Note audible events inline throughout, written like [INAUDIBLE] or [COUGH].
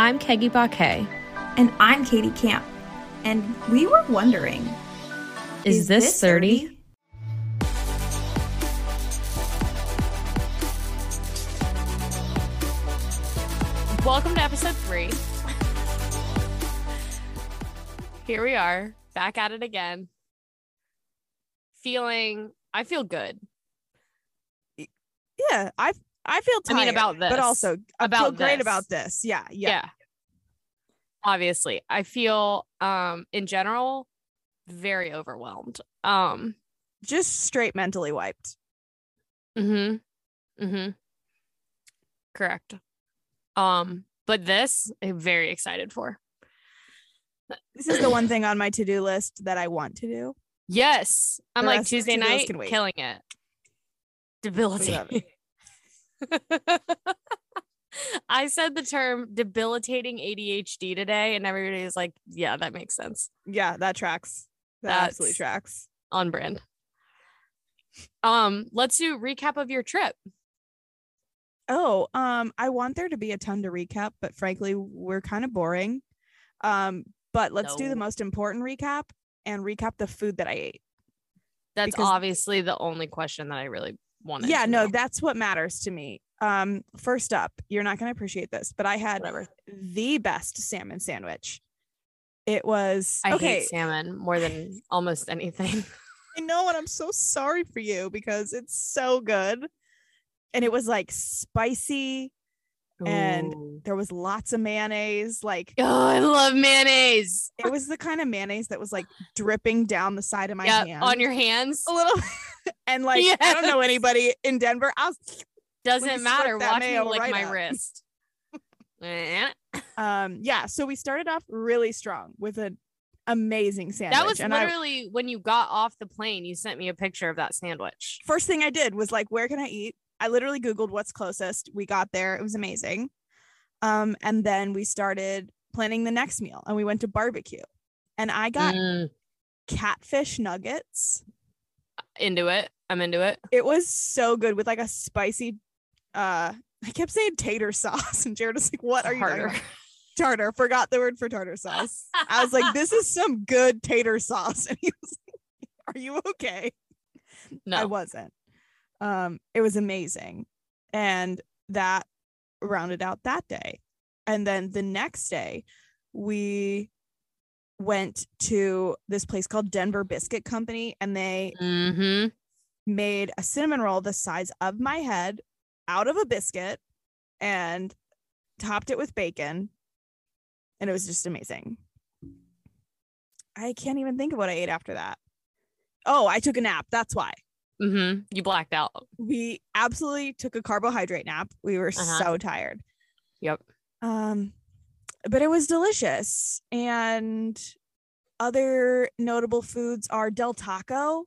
I'm Caiggy Baquet. And I'm Katie Camp. And we were wondering Is, this 30? Welcome to episode three. Here we are, back at it again. Feeling, I feel good. Yeah, I I feel I tired. mean, about but this. also I About feel great this. about this. Yeah, yeah. yeah obviously i feel um in general very overwhelmed um Just straight mentally wiped. mhm mhm correct um but this i'm very excited for This is the one thing on my to-do list that I want to do. yes i'm The like tuesday night killing it debilitating [LAUGHS] [LAUGHS] I said the term debilitating ADHD today, and everybody is like, yeah, that makes sense. Yeah, that tracks. That absolutely tracks. on brand. Um, let's do recap of your trip. Oh, um, I want there to be a ton to recap, but frankly, we're kind of boring. Um, but let's do the most important recap and recap the food that I ate. That's Because- obviously the only question that I really wanted. yeah, no, that's what matters to me. Um, first up, you're not gonna appreciate this, but I had whatever. the best salmon sandwich. It was I okay. hate salmon more than almost anything. [LAUGHS] I know, and I'm so sorry for you because it's so good. And it was like spicy. And- Ooh. There was lots of mayonnaise. Like oh, I love mayonnaise. it was the kind of mayonnaise that was like dripping down the side of my yeah, hand. on your hands. a little. [LAUGHS] [LAUGHS] and like I don't know anybody in Denver. I was Doesn't matter. Watch me lick right my up. wrist. [LAUGHS] Eh. um yeah. So we started off really strong with an amazing sandwich. that was and I, literally when you got off the plane. You sent me a picture of that sandwich. first thing I did was like, where can I eat? I literally Googled what's closest. We got there. It was amazing. Um, and then we started planning the next meal and we went to barbecue. And I got Mm, catfish nuggets. Into it. I'm into it. It was so good with like a spicy uh I kept saying tater sauce, and Jared was like, What are you Harder. tartar? Forgot the word for tartar sauce. I was like, This is some good tater sauce. [LAUGHS] And he was like, Are you okay? No. I wasn't. Um, it was amazing. And that rounded out that day. And then the next day, we went to this place called Denver Biscuit Company, and they Mm-hmm. made a cinnamon roll the size of my head out of a biscuit and topped it with bacon. And it was just amazing. I can't even think of what I ate after that. Oh, I took a nap. That's why Mm-hmm. You blacked out. we absolutely took a carbohydrate nap. We were Uh-huh. so tired. Yep. Um, but it was delicious. And other notable foods are Del Taco,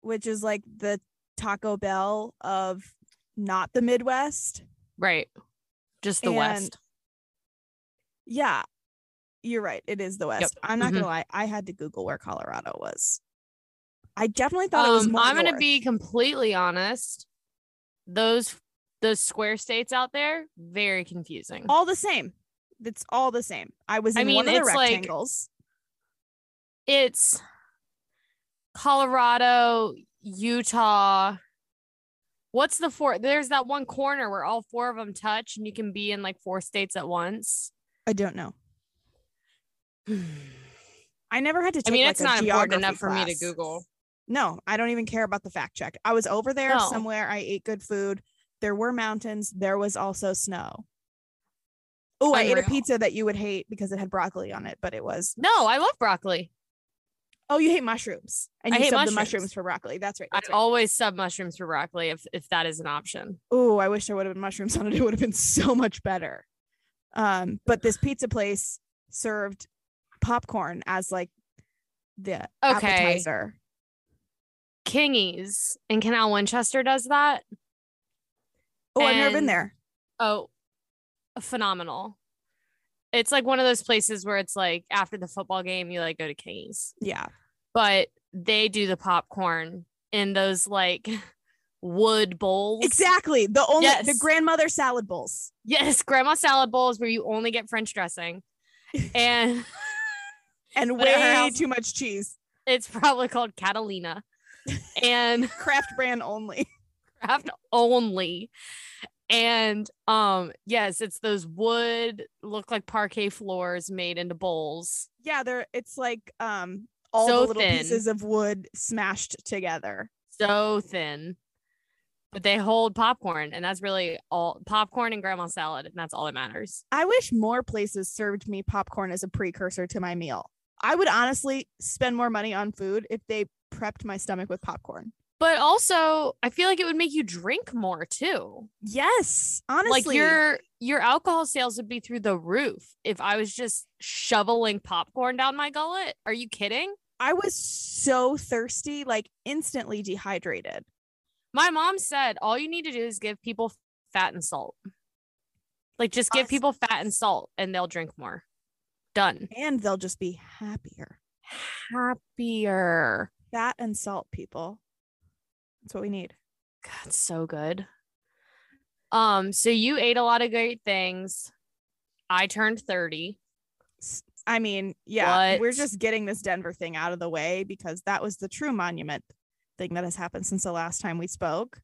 which is like the Taco Bell of not the Midwest. Right. Just the And- West. Yeah, you're right. It is the West. I'm not Mhm. gonna lie. I had to Google where Colorado was. I definitely thought it was Um, more. I'm gonna be completely honest. Those those square states out there, very confusing. all the same. It's all the same. I was I in mean, one of the it's like- rectangles. It's Colorado, Utah. What's the four? There's that one corner where all four of them touch, and you can be in like four states at once. I don't know. [SIGHS] I never had to Take, I mean, like it's not important enough for me to. Google. No, I don't even care about the fact check. I was over there No. somewhere. I ate good food. There were mountains. There was also snow. Oh, I ate a pizza that you would hate because it had broccoli on it, but it was. No, I love broccoli. Oh, you hate mushrooms, and I you hate subbed the mushrooms. mushrooms for broccoli. That's right. I right. always sub mushrooms for broccoli if if that is an option. Oh, I wish there would have been mushrooms on it. It would have been so much better. Um, but this pizza place served popcorn as like the Okay. appetizer. Kingies in Canal Winchester does that. Oh, I've never been there. Oh, phenomenal. It's like one of those places where it's like after the football game, you like go to Kingies, Yeah. but they do the popcorn in those like wood bowls. Exactly. The only the grandmother salad bowls. Yes, grandma salad bowls where you only get French dressing. [LAUGHS] And And But at her way too much cheese. it's probably called Catalina. [LAUGHS] And Kraft brand only. Kraft only. And um, yes, it's those wood look like parquet floors made into bowls. Yeah, they're it's like um all So the little thin. pieces of wood smashed together. So thin. But they hold popcorn, and that's really all popcorn and grandma salad, and that's all that matters. I wish more places served me popcorn as a precursor to my meal. I would honestly spend more money on food if they prepped my stomach with popcorn. But also, I feel like it would make you drink more too. Yes, honestly. like your your alcohol sales would be through the roof if I was just shoveling popcorn down my gullet. Are you kidding? I was so thirsty, like instantly dehydrated. My mom said all you need to do is give people fat and salt. Like just give people fat and salt and they'll drink more. Done. And they'll just be happier. Happier. Fat and salt, people. That's what we need. God, so good. Um, so you ate a lot of great things. I turned 30. I mean, yeah, we're just getting this Denver thing out of the way because that was the true monument thing that has happened since the last time we spoke.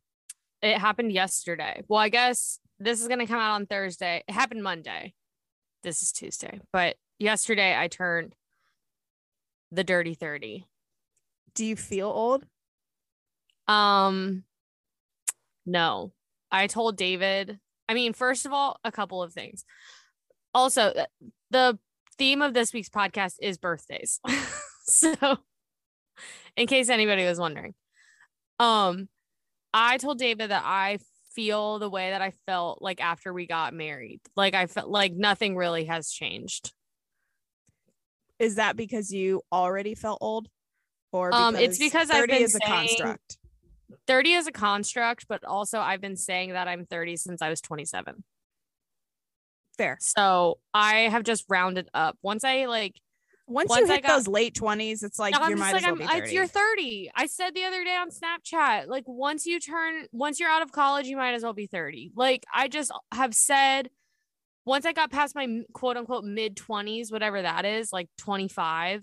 It happened yesterday. Well, I guess this is gonna come out on Thursday. It happened Monday. This is Tuesday. But yesterday I turned the dirty 30. Do you feel old? Um no. I told David, I mean, first of all, a couple of things. Also, the theme of this week's podcast is birthdays. [LAUGHS] so, in case anybody was wondering. Um I told David that I feel the way that I felt like after we got married. Like I felt like nothing really has changed. Is that because you already felt old? Or Um, it's because I've 30 been saying- construct. 30 is a construct, but also I've been saying that I'm 30 since I was 27. Fair. So I have just rounded up. Once I like, Once, Once you I hit got- those late 20s, it's like no, you just might like, as well be I, 30. you're 30. I said the other day on Snapchat, like once you turn, once you're out of college, you might as well be 30. Like I just have said, once I got past my quote unquote mid 20s, whatever that is, like 25,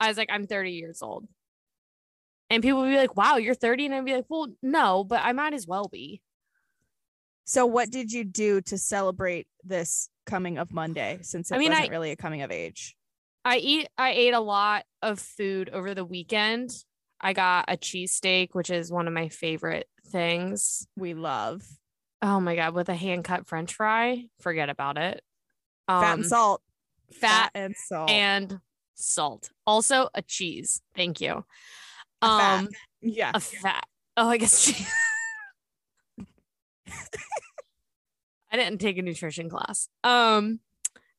I was like, I'm 30 years old. And people would be like, wow, you're 30. And I'd be like, well, no, but I might as well be. So what did you do to celebrate this coming of Monday since it I mean, wasn't I- really a coming of age? I eat I ate a lot of food over the weekend. I got a cheesesteak, which is one of my favorite things. We love Oh my god, with a hand cut french fry, forget about it. Um, fat and salt. fat and salt. and salt. Also a cheese. Thank you. Um yeah. a fat. Oh, I guess cheese. [LAUGHS] I didn't take a nutrition class. Um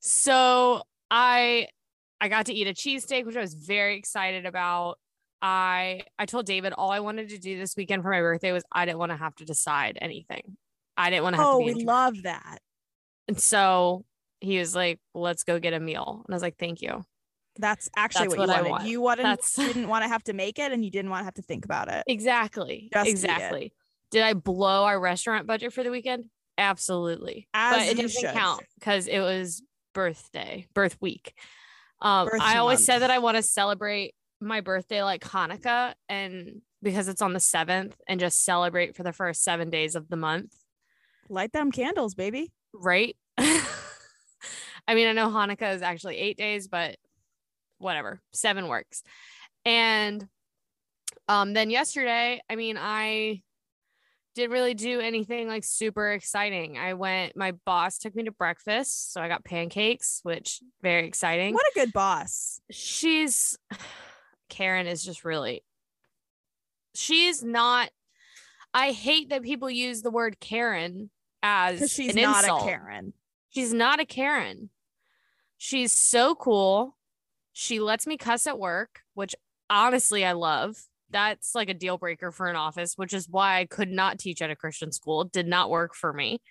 so I I got to eat a cheesesteak, which I was very excited about. I I told David all I wanted to do this weekend for my birthday was I didn't want to have to decide anything. I didn't want to have Oh, to we love that. And so he was like, let's go get a meal. And I was like, thank you. That's actually That's what, what I you wanted. want. You wanted, That's- [LAUGHS] didn't want to have to make it and you didn't want to have to think about it. Exactly. Just exactly. Did I blow our restaurant budget for the weekend? Absolutely. As but it doesn't should. count because it was birthday, birth week. Um, Birth I always said that I want to celebrate my birthday like Hanukkah and because it's on the seventh and just celebrate for the first seven days of the month. Light them candles, baby. right? [LAUGHS] I mean, I know Hanukkah is actually eight days, but whatever, seven works. And um, then yesterday, I mean, I didn't really do anything like super exciting. I went, my boss took me to breakfast, so I got pancakes, which very exciting. What a good boss. She's [SIGHS] Karen is just really she's not I hate that people use the word Karen as she's an not insult. a Karen. She's not a Karen. She's so cool. She lets me cuss at work, which honestly I love. That's like a deal breaker for an office, which is why I could not teach at a Christian school. It did not work for me.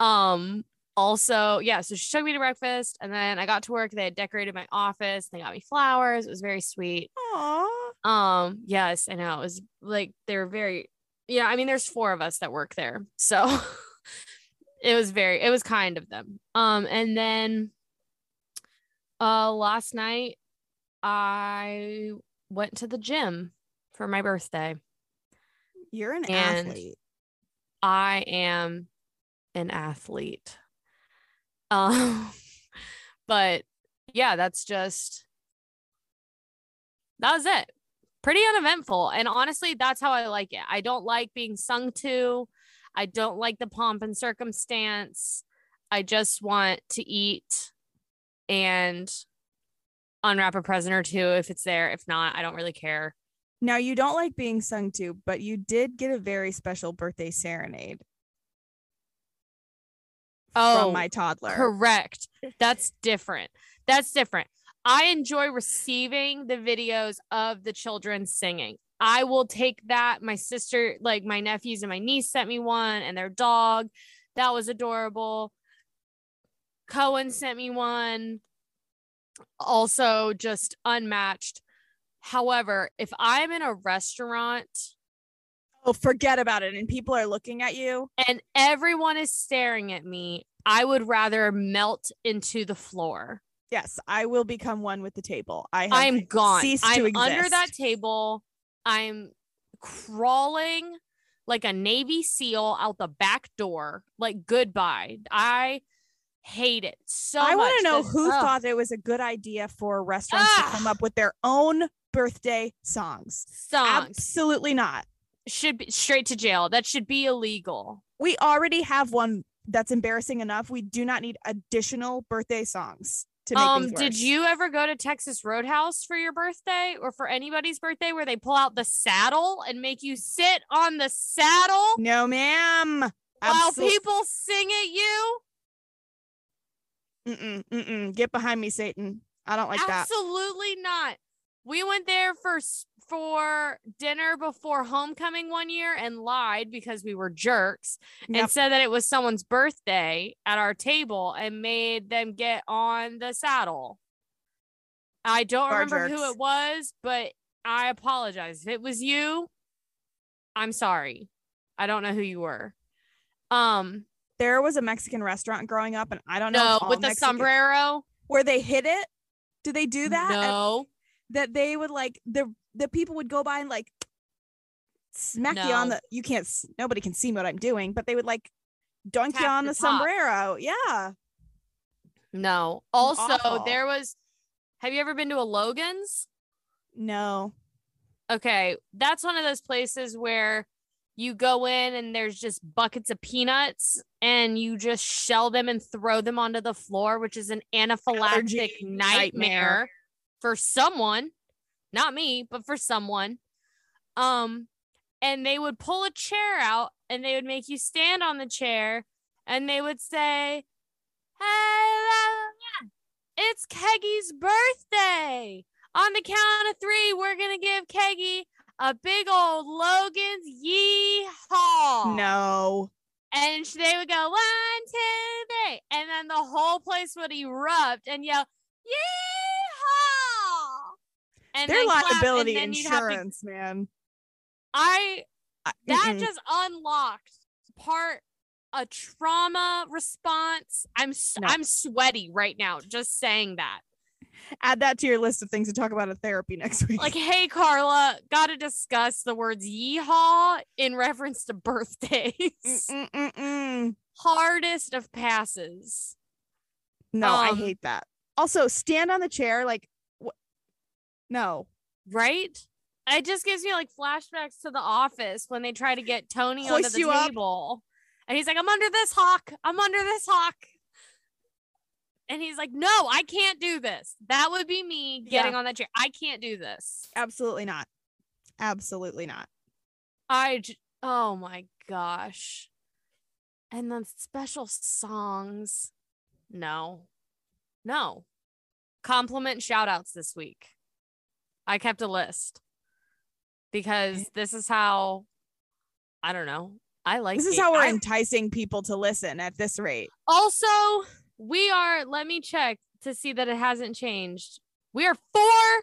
Um also, yeah, so she took me to breakfast and then I got to work. They had decorated my office. They got me flowers. It was very sweet. Aw. Um, yes, I know. It was like they were very yeah, I mean, there's four of us that work there. So [LAUGHS] it was very, it was kind of them. Um, and then uh last night I went to the gym for my birthday. You're an And- athlete. I am an athlete. Um, [LAUGHS] but yeah, that's just that was it. Pretty uneventful. And honestly, that's how I like it. I don't like being sung to. I don't like the pomp and circumstance. I just want to eat and unwrap a present or two if it's there. If not, I don't really care. Now you don't like being sung to, but you did get a very special birthday serenade Oh, from my toddler. Correct. That's different. That's different. I enjoy receiving the videos of the children singing. I will take that. My sister, like my nephews and my niece sent me one and their dog. That was adorable. Cohen sent me one. Also, just unmatched. However, if I'm in a restaurant Oh, forget about it. And people are looking at you. and everyone is staring at me, I would rather melt into the floor. Yes, I will become one with the table. I have I'm gone. I'm under that table. I'm crawling like a Navy SEAL out the back door. Like goodbye. I hate it so I want to know This- who ugh, thought it was a good idea for restaurants to come up with their own birthday songs. songs Absolutely not. should be straight to jail. That should be illegal. We already have one that's embarrassing enough. We do not need additional birthday songs to make Um, did you ever go to Texas Roadhouse for your birthday or for anybody's birthday where they pull out the saddle and make you sit on the saddle No, ma'am. while people sing at you? Mm-mm, mm-mm. Get behind me, Satan. I don't like that. Absolutely not. We went there for for dinner before homecoming one year and lied because we were jerks Yep. and said that it was someone's birthday at our table and made them get on the saddle. I don't Are remember who it was, but I apologize. If it was you, I'm sorry. I don't know who you were. Um, There was a Mexican restaurant growing up, and I don't know no, with the Mexican- sombrero. where they hit it. Do they do that? And No. that they would like the the people would go by and like smack you on the. You can't. Nobody can see what I'm doing, but they would like dunk you on the the sombrero. Yeah. No. Also, Awful. there was. Have you ever been to a Logan's? No. Okay, that's one of those places where you go in and there's just buckets of peanuts and you just shell them and throw them onto the floor, which is an anaphylactic nightmare, nightmare. for someone, not me, but for someone. Um, and they would pull a chair out and they would make you stand on the chair and they would say, Hey, la, la, la, it's Caiggy's birthday. On the count of three, we're gonna give Caiggy a big old Logan's yeehaw. No. And they would go one, two, three, and then the whole place would erupt and yell yeehaw. And Their then clap, and liability have to- insurance, man. I that mm-mm. just unlocked part a trauma response. I'm No. am sweaty right now just saying that. Add that to your list of things to talk about at therapy next week. Like, hey Carla, got to discuss the words yeehaw in reference to birthdays. [LAUGHS] Mm-mm-mm-mm. Hardest of passes. no, I Um, hate that. Also, stand on the chair. Like, what? No. right? It just gives me like flashbacks to the office when they try to get Tony onto the you up. table. And he's like, I'm under this hawk. I'm under this hawk. And he's like, No, I can't do this. That would be me getting Yeah. on that chair. I can't do this. Absolutely not. Absolutely not. I, j- oh my gosh. And then special songs. No, no. Compliment shout outs this week. I kept a list because this is how, I don't know. I like This is it. how we're I- enticing people to listen at this rate. Also, we are, let me check to see that it hasn't changed. We are four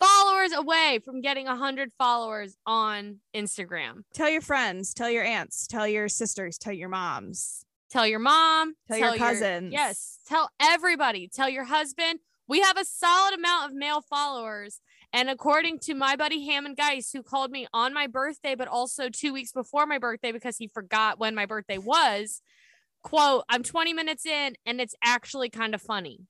followers away from getting 100 followers on Instagram. Tell your friends, tell your aunts, tell your sisters, tell your moms. Tell your mom, Tell your cousins. yes, tell everybody, tell your husband. We have a solid amount of male followers. And according to my buddy Hammond Geis, who called me on my birthday, but also two weeks before my birthday because he forgot when my birthday was, quote, I'm 20 minutes in and it's actually kind of funny.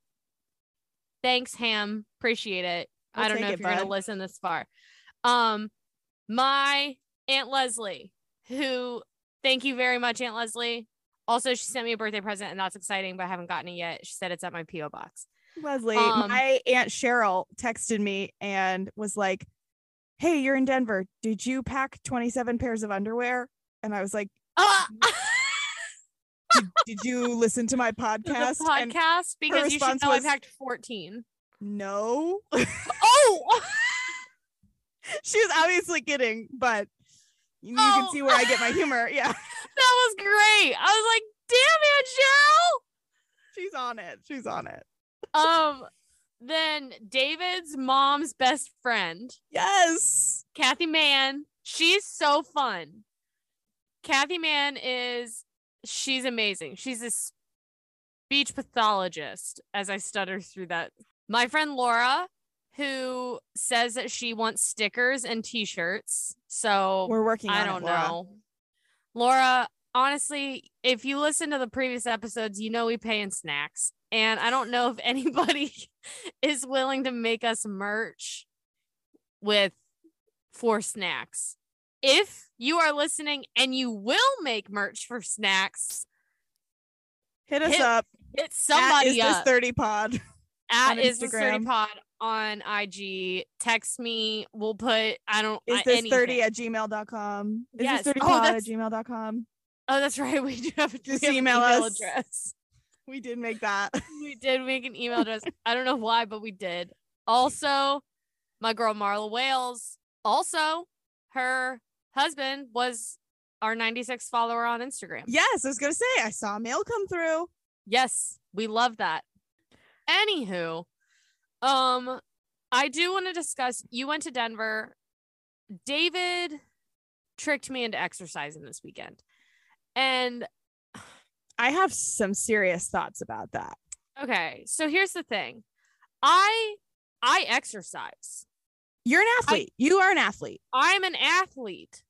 Thanks, Ham. Appreciate it. We'll I don't know it, if you're gonna listen this far. Um, my Aunt Leslie, who thank you very much, Aunt Leslie. Also, she sent me a birthday present, and that's exciting, but I haven't gotten it yet. She said it's at my PO box. Leslie, Um, my aunt Cheryl texted me and was like, "Hey, you're in Denver. Did you pack 27 pairs of underwear?" And I was like, Ah! [LAUGHS] "Did, did you listen to my [LAUGHS] the podcast?" And podcast because you should know I was- packed 14. no. [LAUGHS] Oh, [LAUGHS] she was obviously kidding, but you, you Oh. can see where I get my humor. Yeah, that was great. I was like, damn it, Cheryl. she's on it. She's on it. Um, then David's mom's best friend, Yes. Kathy Mann. She's so fun. Kathy Mann is she's amazing. She's a speech pathologist as I stutter through that. My friend Laura, who says that she wants stickers and t-shirts. So We're working on I don't Laura. know. Laura, honestly, if you listen to the previous episodes, you know we pay in snacks. And I don't know if [LAUGHS] anybody is willing to make us merch with four snacks. If you are listening and you will make merch for snacks, Hit us Hit up. hit At somebody is this up 30 pod? at is this 30 pod on IG. Text me. We'll put I don't Is this 30 anything. at gmail.com? Is Yes. this 30 Oh, pod at gmail.com? Oh, that's right. We do have, a- Just have email email us. address. We did make that. [LAUGHS] we did make an email address. I don't know why, but we did. Also, my girl Marla Wales. Also, her husband was our 96 follower on Instagram. yes, I was gonna say I saw a mail come through. Yes, we love that. Anywho, um, I do want to discuss. You went to Denver. David tricked me into exercising this weekend, and I have some serious thoughts about that. okay. So here's the thing, I I exercise. You're an athlete. you are an athlete. I'm an athlete.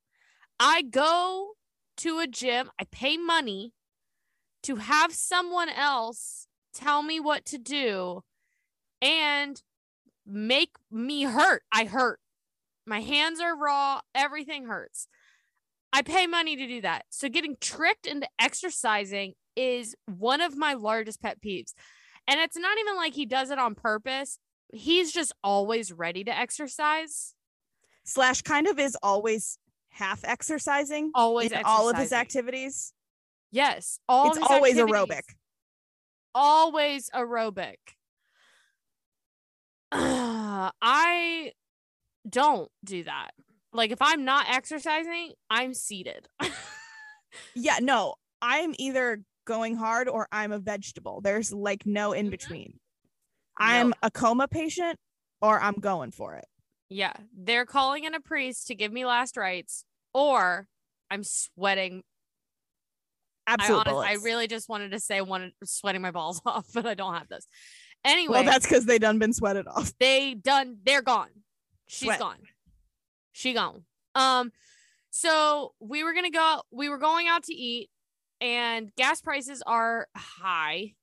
I go to a gym, I pay money to have someone else tell me what to do and make me hurt. I hurt. My hands are raw, everything hurts. I pay money to do that. So getting tricked into exercising is one of my largest pet peeves. And it's not even like he does it on purpose. He's just always ready to exercise. Slash kind of is always half exercising Always in all of his activities. Yes, all it's always aerobic. Always aerobic. [SIGHS] I don't do that. Like if I'm not exercising, I'm seated. [LAUGHS] Yeah, no, I'm either going hard or I'm a vegetable. There's like no in Mhm. between. I'm No. a coma patient or I'm going for it. yeah, they're calling in a priest to give me last rites, or I'm sweating. I, honest, I really just wanted to say wanted sweating my balls [LAUGHS] off, but I don't have those. Anyway, well, that's because they done been sweated off. [LAUGHS] they done they're gone she's Sweat. gone she gone um so we were gonna go we were going out to eat and gas prices are high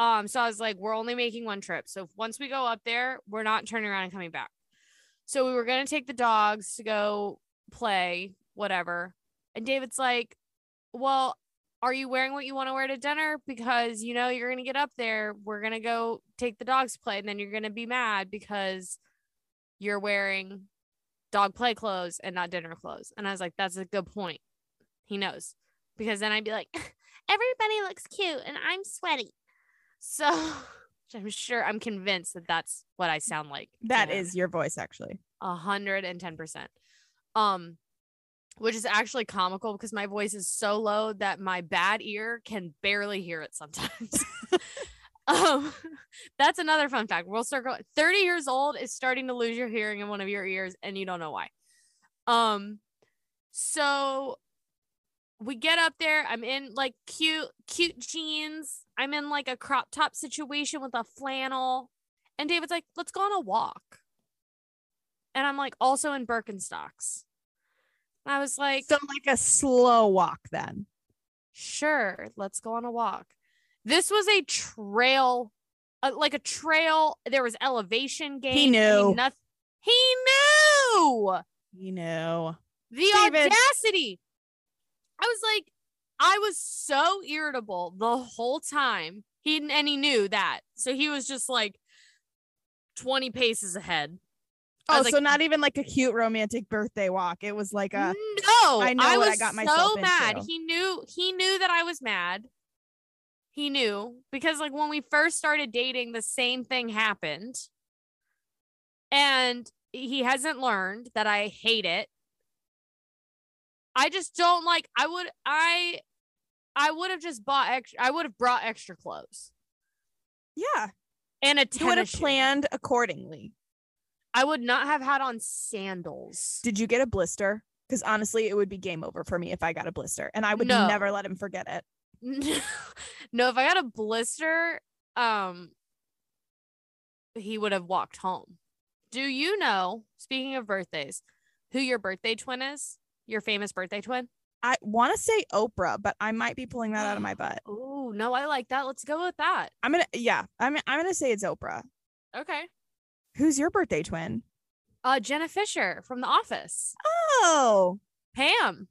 um so i was like we're only making one trip. So once we go up there we're not turning around and coming back. So we were gonna take the dogs to go play whatever. And david's like well are you wearing what you want to wear to dinner? Because you know you're to get up there we're to go take the dogs to play and then you're to be mad because you're wearing dog play clothes and not dinner clothes. And i was like that's a good point. He knows. Because then i'd be like [LAUGHS] everybody looks cute and i'm sweaty so [LAUGHS] i'm sure i'm convinced that that's what i sound like That is your voice, actually. A hundred and ten percent. Um, which is actually comical because my voice is so low that my bad ear can barely hear it sometimes. [LAUGHS] Um, [LAUGHS] that's another fun fact. We'll circle 30 years old is starting to lose your hearing in one of your ears and you don't know why. Um, so we get up there. I'm in like cute, cute jeans. I'm in like a crop top situation with a flannel. And David's like, let's go on a walk. And I'm like, also in Birkenstocks. And I was like, So like a slow walk then. sure, let's go on a walk. This was a trail, uh, like a trail. There was elevation gain. He knew. noth- he knew You know. the David. audacity. I was like, I was so irritable the whole time. He and he knew that, so he was just like twenty paces ahead. Oh, was like, so not even like a cute romantic birthday walk. It was like a no, I know I what I was got myself so mad. into. He knew he knew that I was mad. He knew because like when we first started dating, the same thing happened. And he hasn't learned that I hate it. I just don't like I would I I would have just bought extra I would have brought extra clothes yeah. and a You would have shoe. planned accordingly. I would not have had on sandals. Did you get a blister? Because honestly, it would be game over for me if I got a blister, and I would No. never let him forget it. [LAUGHS] no, if I got a blister, um, he would have walked home. Do you know, speaking of birthdays, who your birthday twin is? Your famous birthday twin? I want to say Oprah, but I might be pulling that out of my [GASPS] butt. Oh, no, I like that. Let's go with that. I'm gonna, yeah, I'm, I'm gonna say it's Oprah. Okay. Who's your birthday twin? Uh, Jenna Fischer from The Office. Oh, Pam.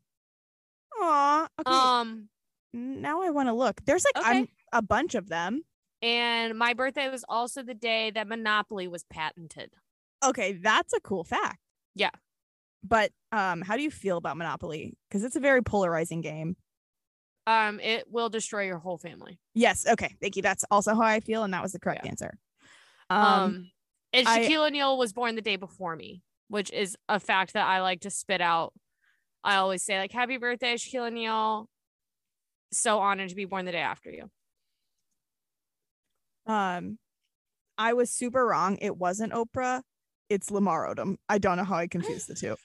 aw. Okay, Um, now I want to look. There's like okay. A bunch of them. and my birthday was also the day that Monopoly was patented. Okay, that's a cool fact. Yeah. But um, how do you feel about Monopoly? Because it's a very polarizing game. Um, it will destroy your whole family. Yes. Okay. Thank you. That's also how I feel, and that was the correct Yeah. answer. Um, Um, and I- Shaquille O'Neal was born the day before me, which is a fact that I like to spit out. I always say like "Happy birthday, Shaquille O'Neal." So honored to be born the day after you. um, I was super wrong. It wasn't Oprah. It's Lamar Odom. I don't know how I confused the two.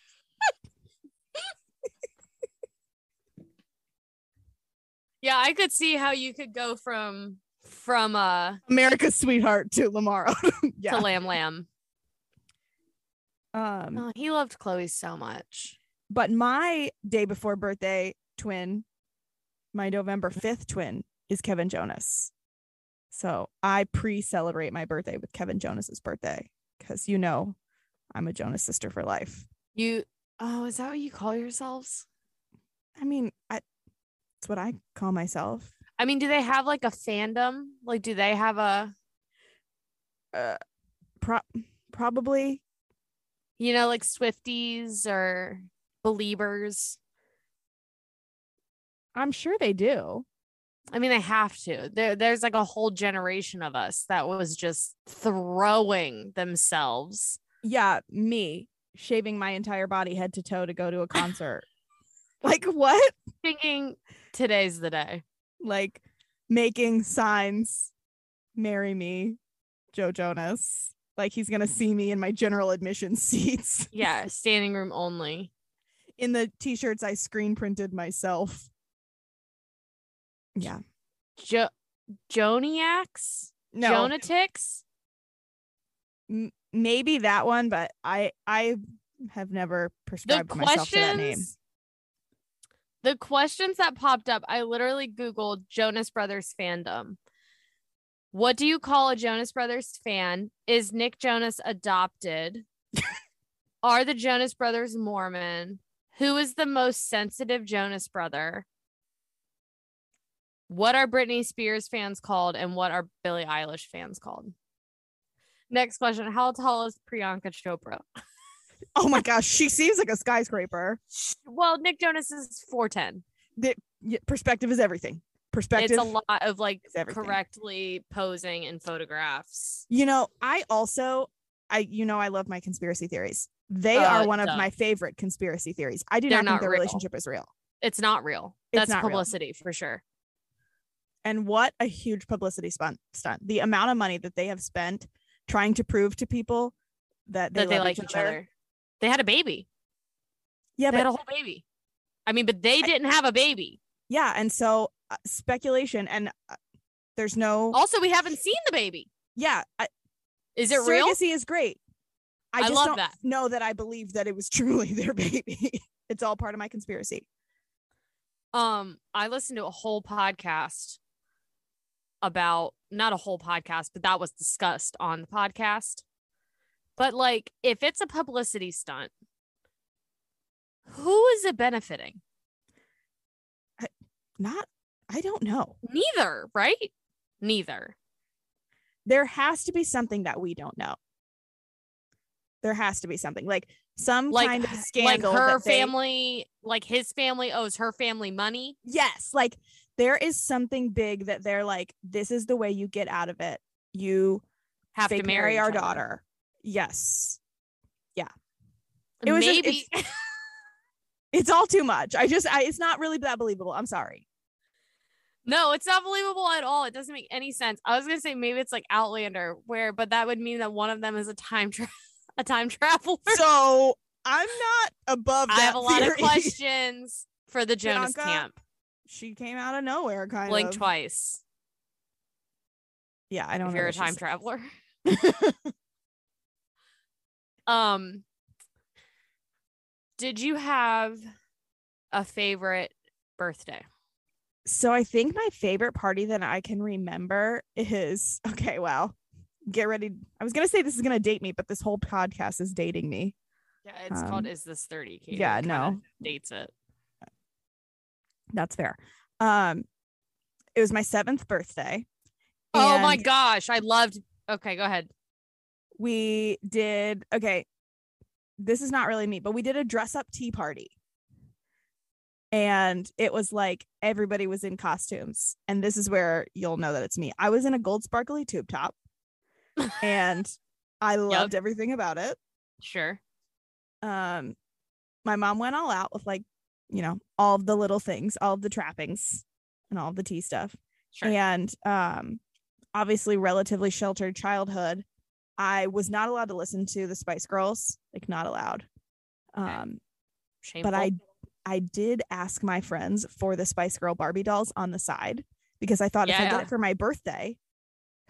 Yeah, I could see how you could go from from uh America's sweetheart to Lamar [LAUGHS] yeah. to Lamb Lamb. Um, Oh, he loved Khloe so much. but my day before birthday twin, my November 5th twin is Kevin Jonas. So I pre-celebrate my birthday with Kevin Jonas's birthday because you know I'm a Jonas sister for life. You oh, is that what you call yourselves? I mean, I it's what I call myself. I mean, do they have like a fandom? Like, do they have a Uh, pro- probably you know like Swifties or believers. I'm sure they do. I mean, they have to. There, there's like a whole generation of us that was just throwing themselves. Yeah, me shaving my entire body head to toe to go to a concert. Like what? Thinking today's the day. Like making signs, marry me, Joe Jonas. Like he's gonna see me in my general admission [LAUGHS] seats Yeah, standing room only. in the t-shirts I screen printed myself. Yeah. Jo- Joniacs? No, Jonatics? m- maybe that one, but I I have never prescribed myself to that name. The questions that popped up, I literally Googled Jonas Brothers fandom. What do you call a Jonas Brothers fan? Is Nick Jonas adopted? [LAUGHS] Are the Jonas Brothers Mormon? Who is the most sensitive Jonas brother? What are Britney Spears fans called and what are Billie Eilish fans called? Next question How tall is Priyanka Chopra? [LAUGHS] Oh my gosh, she seems like a skyscraper. Well, Nick Jonas is 4'10. The perspective is everything. Perspective. It's a lot of like correctly posing in photographs. You know, I also I you know I love my conspiracy theories. They Uh, are one of my favorite conspiracy theories. I do They're not think not their real. relationship is real. It's not real. It's That's not real. publicity for sure. And what a huge publicity stunt stunt. The amount of money that they have spent trying to prove to people that they, that they love like each other. They had a baby. Yeah, they but had a whole baby. I mean, but they didn't have a baby. yeah, and so uh, speculation and uh, there's no Also, we haven't seen the baby. yeah, I, Is it real? surrogacy is great. I I just love don't that. know that I believe that it was [LAUGHS] truly their baby. [LAUGHS] it's all part of my conspiracy. Um, I listened to a whole podcast about not a whole podcast, but that was discussed on the podcast. But like, if it's a publicity stunt, who is it benefiting? Not I don't know. Neither, right? Neither. There has to be something that we don't know. There has to be something like some Like, kind of scandal. like her that they- family, like his family owes her family money. yes, like there is something big that they're like, this is the way you get out of it. You Have to marry, our each other. daughter. Yes. Yeah. It was just- Maybe [LAUGHS] It's all too much. I just I it's not really that believable. I'm sorry. No, it's not believable at all. It doesn't make any sense. I was gonna say maybe it's like Outlander, where but that would mean that one of them is a time tra- [LAUGHS] a time traveler. So I'm not above that. I have a lot of [LAUGHS] questions for the Jonas Bianca, camp. She came out of nowhere, kind Blink of. Blink twice Yeah, I don't know. if know. you're a time traveler. Um, did you have a favorite birthday? so I think my favorite party that I can remember is [LAUGHS] okay. Well, get ready. I was gonna say this is gonna date me, but this whole podcast is dating me. Yeah, it's Um, called "Is This 30? Katie? yeah, It no. dates it. That's fair. Um, it was my seventh birthday. Oh my gosh, I loved. Okay, go ahead. We did okay. This is not really me, but we did a dress up tea party. And it was like everybody was in costumes. And this is where you'll know that it's me. I was in a gold sparkly tube top [LAUGHS] and I loved everything about it. Sure. um my mom went all out with like you know all of the little things all of the trappings and all of the tea stuff Sure. and um obviously relatively sheltered childhood i was not allowed to listen to the spice girls like not allowed um Shameful. but i i did ask my friends for the spice girl barbie dolls on the side because i thought if i Yeah. get it for my birthday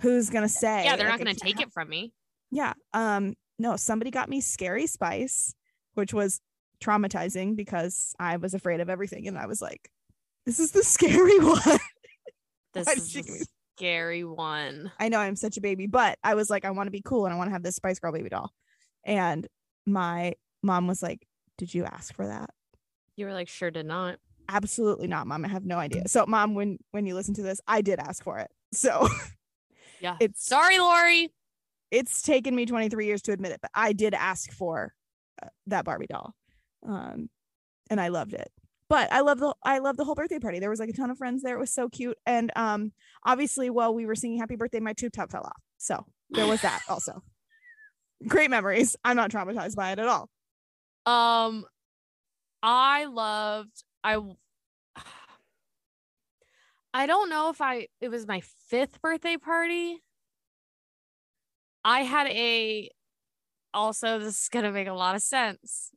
who's gonna say yeah, they're like, not going to can't take it from me. yeah. Um, no, somebody got me Scary Spice, which was traumatizing because I was afraid of everything. And I was like, this is the scary [LAUGHS] one. This is you a give me- scary one. I know I'm such a baby, but I was like, I want to be cool and I want to have this Spice Girl baby doll. And my mom was like, Did you ask for that? You were like, sure did not. Absolutely not, mom. I have no idea. So, mom, when when you listen to this, I did ask for it. So [LAUGHS] Yeah. it's Sorry, Lori. it's taken me 23 years to admit it, but I did ask for uh, that Barbie doll. Um, and I loved it. But I love the I love the whole birthday party. There was like a ton of friends there. It was so cute. And um, obviously, while we were singing happy birthday, my tube top fell off. So there was that also. [LAUGHS] Great memories. I'm not traumatized by it at all. Um, I loved. I [SIGHS] I don't know if I. It was my fifth birthday party. I had a. Also, this is gonna make a lot of sense.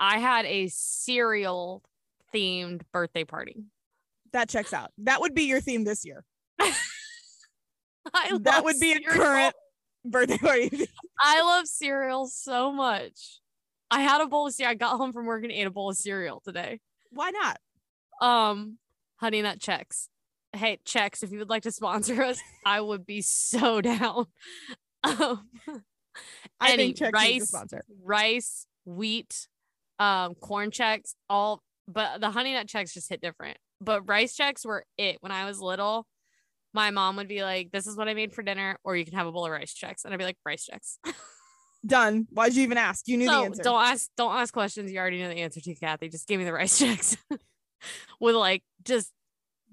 I had a cereal themed birthday party. That Chex out. That would be your theme this year. [LAUGHS] That would be a current birthday party. [LAUGHS] I love cereal so much. I had a bowl of cereal. I got home from work and ate a bowl of cereal today. Why not? Um, Honey Nut Chex. Hey, Chex, if you would like to sponsor [LAUGHS] us, I would be so down. Um, I any think rice, sponsor. rice, wheat, um, corn checks, all, but the Honey Nut Chex just hit different. But rice Chex were it when I was little. My mom would be like, "This is what I made for dinner," or you can have a bowl of rice Chex, and I'd be like, "Rice Chex." [LAUGHS] Done. Why'd you even ask? You knew the answer. don't ask don't ask questions you already know the answer to, Kathy. Just give me the rice [LAUGHS] Chex [LAUGHS] with like just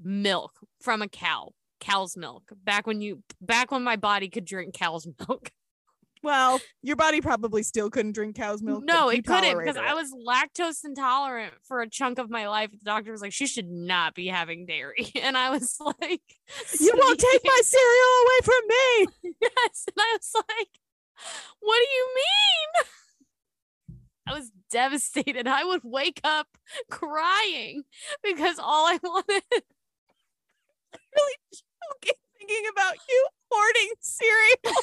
milk from a cow, cow's milk. Back when you back when my body could drink cow's milk. Well, your body probably still couldn't drink cow's milk. No, it couldn't because I was lactose intolerant for a chunk of my life. The doctor was like, she should not be having dairy. [LAUGHS] And I was like, You won't take my cereal away from me. [LAUGHS] yes. And I was like, what do you mean? I was devastated. I would wake up crying because all I [LAUGHS] wanted Really joking, thinking about you hoarding cereal.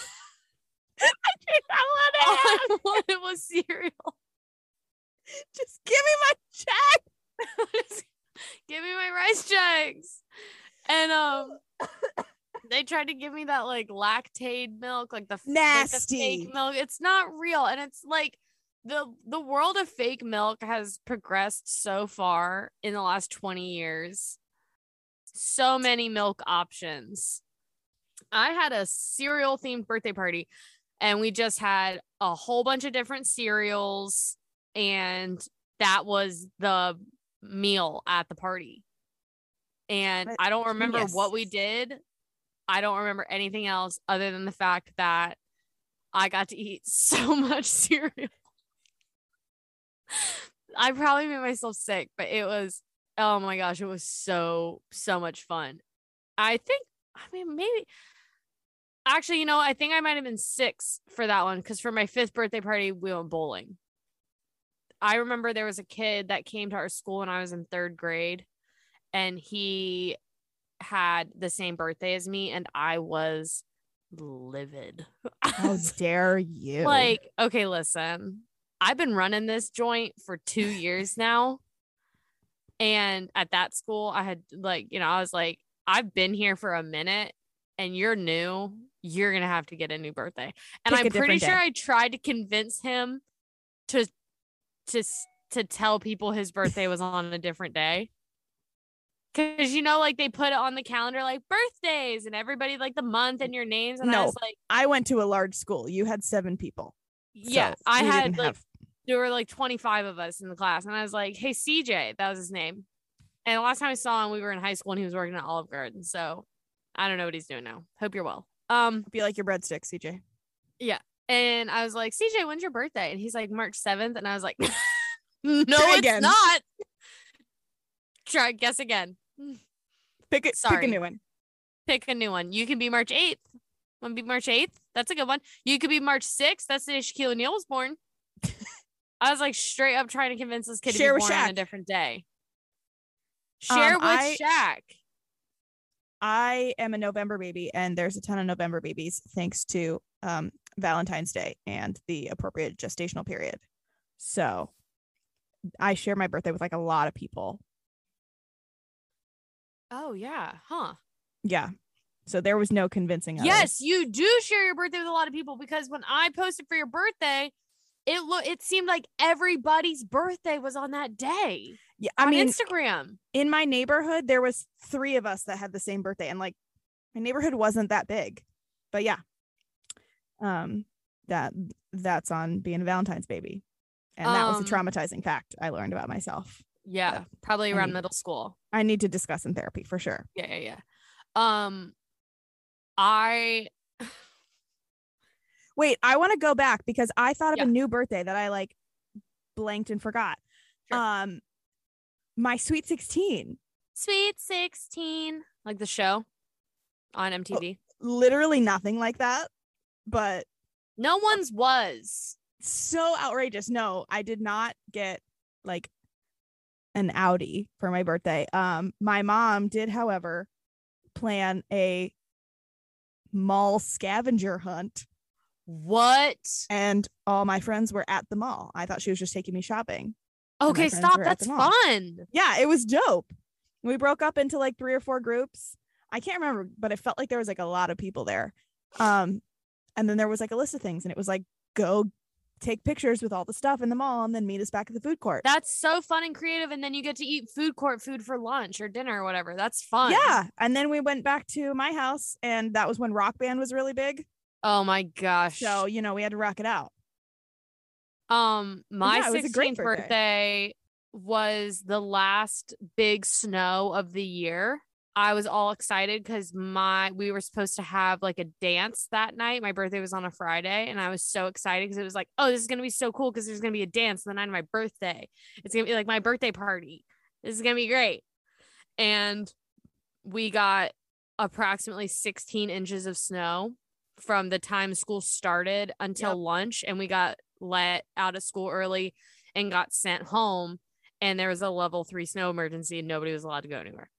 I [LAUGHS] not want all to have. I wanted was cereal. Just give me my check. [LAUGHS] Give me my Rice Chex. And um they tried to give me that like Lactaid milk, like the f- like the Nasty. fake milk. It's not real. And it's like the the world of fake milk has progressed so far in the last 20 years. So many milk options. I had a cereal themed birthday party and we just had a whole bunch of different cereals and that was the meal at the party. And But I don't remember genius. what we did. I don't remember anything else other than the fact that I got to eat [LAUGHS] so much cereal. I probably made myself sick, but it was oh my gosh, it was so so much fun. I think I mean maybe actually, you know, I think I might have been six for that one because for my fifth birthday party, we went bowling. I remember there was a kid that came to our school when I was in third grade, and he had the same birthday as me, and I was livid. How [LAUGHS] dare you? like, okay, listen, I've been running this joint for two years now. And at that school, I had like, you know, I was like, I've been here for a minute and you're new. You're going to have to get a new birthday. And Pick I'm pretty sure. I tried to convince him to, to, to tell people his birthday was on a different day. Cause you know, like they put it on the calendar, like birthdays and everybody like the month and your names. And I No. was like, I went to a large school. You had seven people. yeah, so I had like have- there were like 25 of us in the class and i was like hey cj that was his name and the last time i saw him we were in high school and he was working at olive garden so i don't know what he's doing now hope you're well um be like your breadsticks, CJ. Yeah. And i was like cj when's your birthday and he's like march 7th and i was like [LAUGHS] [LAUGHS] no Try it's again. not try guess again Pick it. Sorry. Pick a new one. pick a new one you can be march 8th want to be march 8th that's a good one you could be march 6th that's the day shaquille o'neal was born i was like straight up trying to convince this kid Share to be with born on a different day Um, share with I- Shaq. I am a November baby, and there's a ton of November babies thanks to um, Valentine's Day and the appropriate gestational period. So I share my birthday with like a lot of people. Oh yeah, huh? Yeah. So there was no convincing. others. Yes, you do share your birthday with a lot of people because when I posted for your birthday, it look it seemed like everybody's birthday was on that day Yeah. I on mean, Instagram. in my neighborhood, there was three of us that had the same birthday, and like my neighborhood wasn't that big, but yeah. Um, that that's on being a Valentine's baby, and that was a Um, traumatizing fact I learned about myself. Yeah, probably around mean- middle school. I need to discuss in therapy for sure. Yeah, yeah, yeah. Um, I [SIGHS] Wait, I want to go back because I thought of Yeah. a new birthday that I like blanked and forgot. Sure. Um, my sweet sixteen, sweet sixteen, like the show on MTV. literally nothing like that, but No one's was. so outrageous. No, I did not get like an Audi for my birthday. Um, my mom did, however, plan a mall scavenger hunt, What? and all my friends were at the mall. I thought she was just taking me shopping. Okay, stop. That's fun. Yeah, it was dope. We broke up into like three or four groups. I can't remember, but it felt like there was like a lot of people there. Um, and then there was like a list of things, and it was like go take pictures with all the stuff in the mall, and then meet us back at the food court. That's so fun and creative. And then you get to eat food court food for lunch or dinner or whatever. That's fun. Yeah, and then we went back to my house, and that was when Rock Band was really big. Oh my gosh. So you know we had to rock it out. Um, my yeah, it was a great 16th birthday. birthday. was the last big snow of the year. I was all excited because my we were supposed to have like a dance that night. My birthday was on a Friday, and I was so excited because it was like, oh, this is gonna be so cool because there's gonna be a dance the night of my birthday. It's gonna be like my birthday party. This is gonna be great. And we got approximately 16 inches of snow from the time school started until Yep. lunch, and we got let out of school early and got sent home. And there was a level three snow emergency, and nobody was allowed to go anywhere.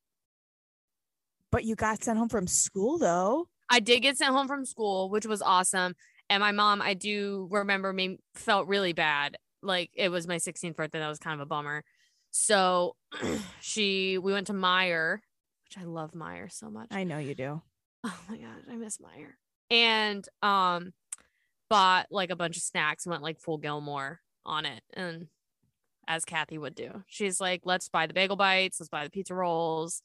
But you got sent home from school though. I did get sent home from school, which was awesome. And my mom, I do remember me felt really bad. Like it was my 16th birthday. That was kind of a bummer. So [CLEARS THROAT] she we went to Meijer, which I love Meijer so much. I know you do. oh my god, I miss Meijer. And um bought like a bunch of snacks, and went like full Gilmore on it. And as Kathy would do. She's like, let's buy the bagel bites, let's buy the pizza rolls,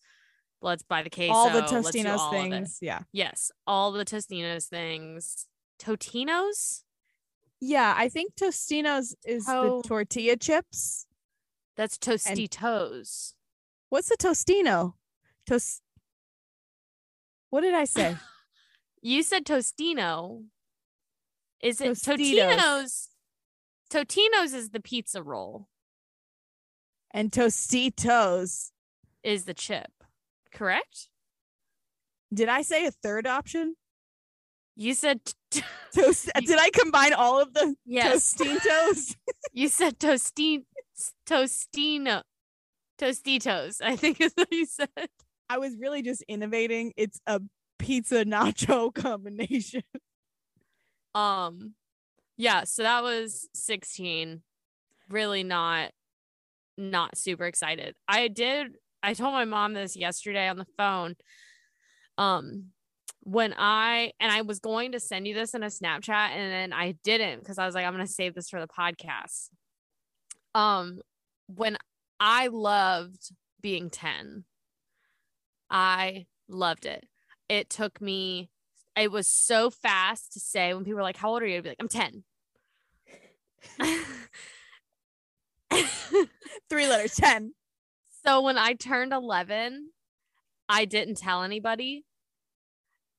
let's buy the queso. all the Tostinos all things. Yeah. Yes, all the Tostinos things. Totinos? Yeah. I think Tostinos is Oh. the tortilla chips. That's Tostitos. What's the Tostino? Toast. What did I say? [LAUGHS] You said Tostino. Is it Tostitos. Totino's? Totino's is the pizza roll, and Tostitos. is the chip. Correct? Did I say a third option? You said t- Toast. [LAUGHS] You- Did I combine all of the yes. Tostitos? [LAUGHS] You said Tostin Tostino. Tostitos, I think is what you said. I was really just innovating. It's a pizza nacho [LAUGHS] combination. Um yeah, so that was 16. Really not not super excited. I did I told my mom this yesterday on the phone. Um when I and I was going to send you this in a Snapchat and then I didn't because I was like I'm going to save this for the podcast. Um when I loved being 10. I loved it. It took me it was so fast to say when people were like, How old are you? I'd be like, I'm 10. [LAUGHS] Three letters. Ten. so when I turned 11, I didn't tell anybody.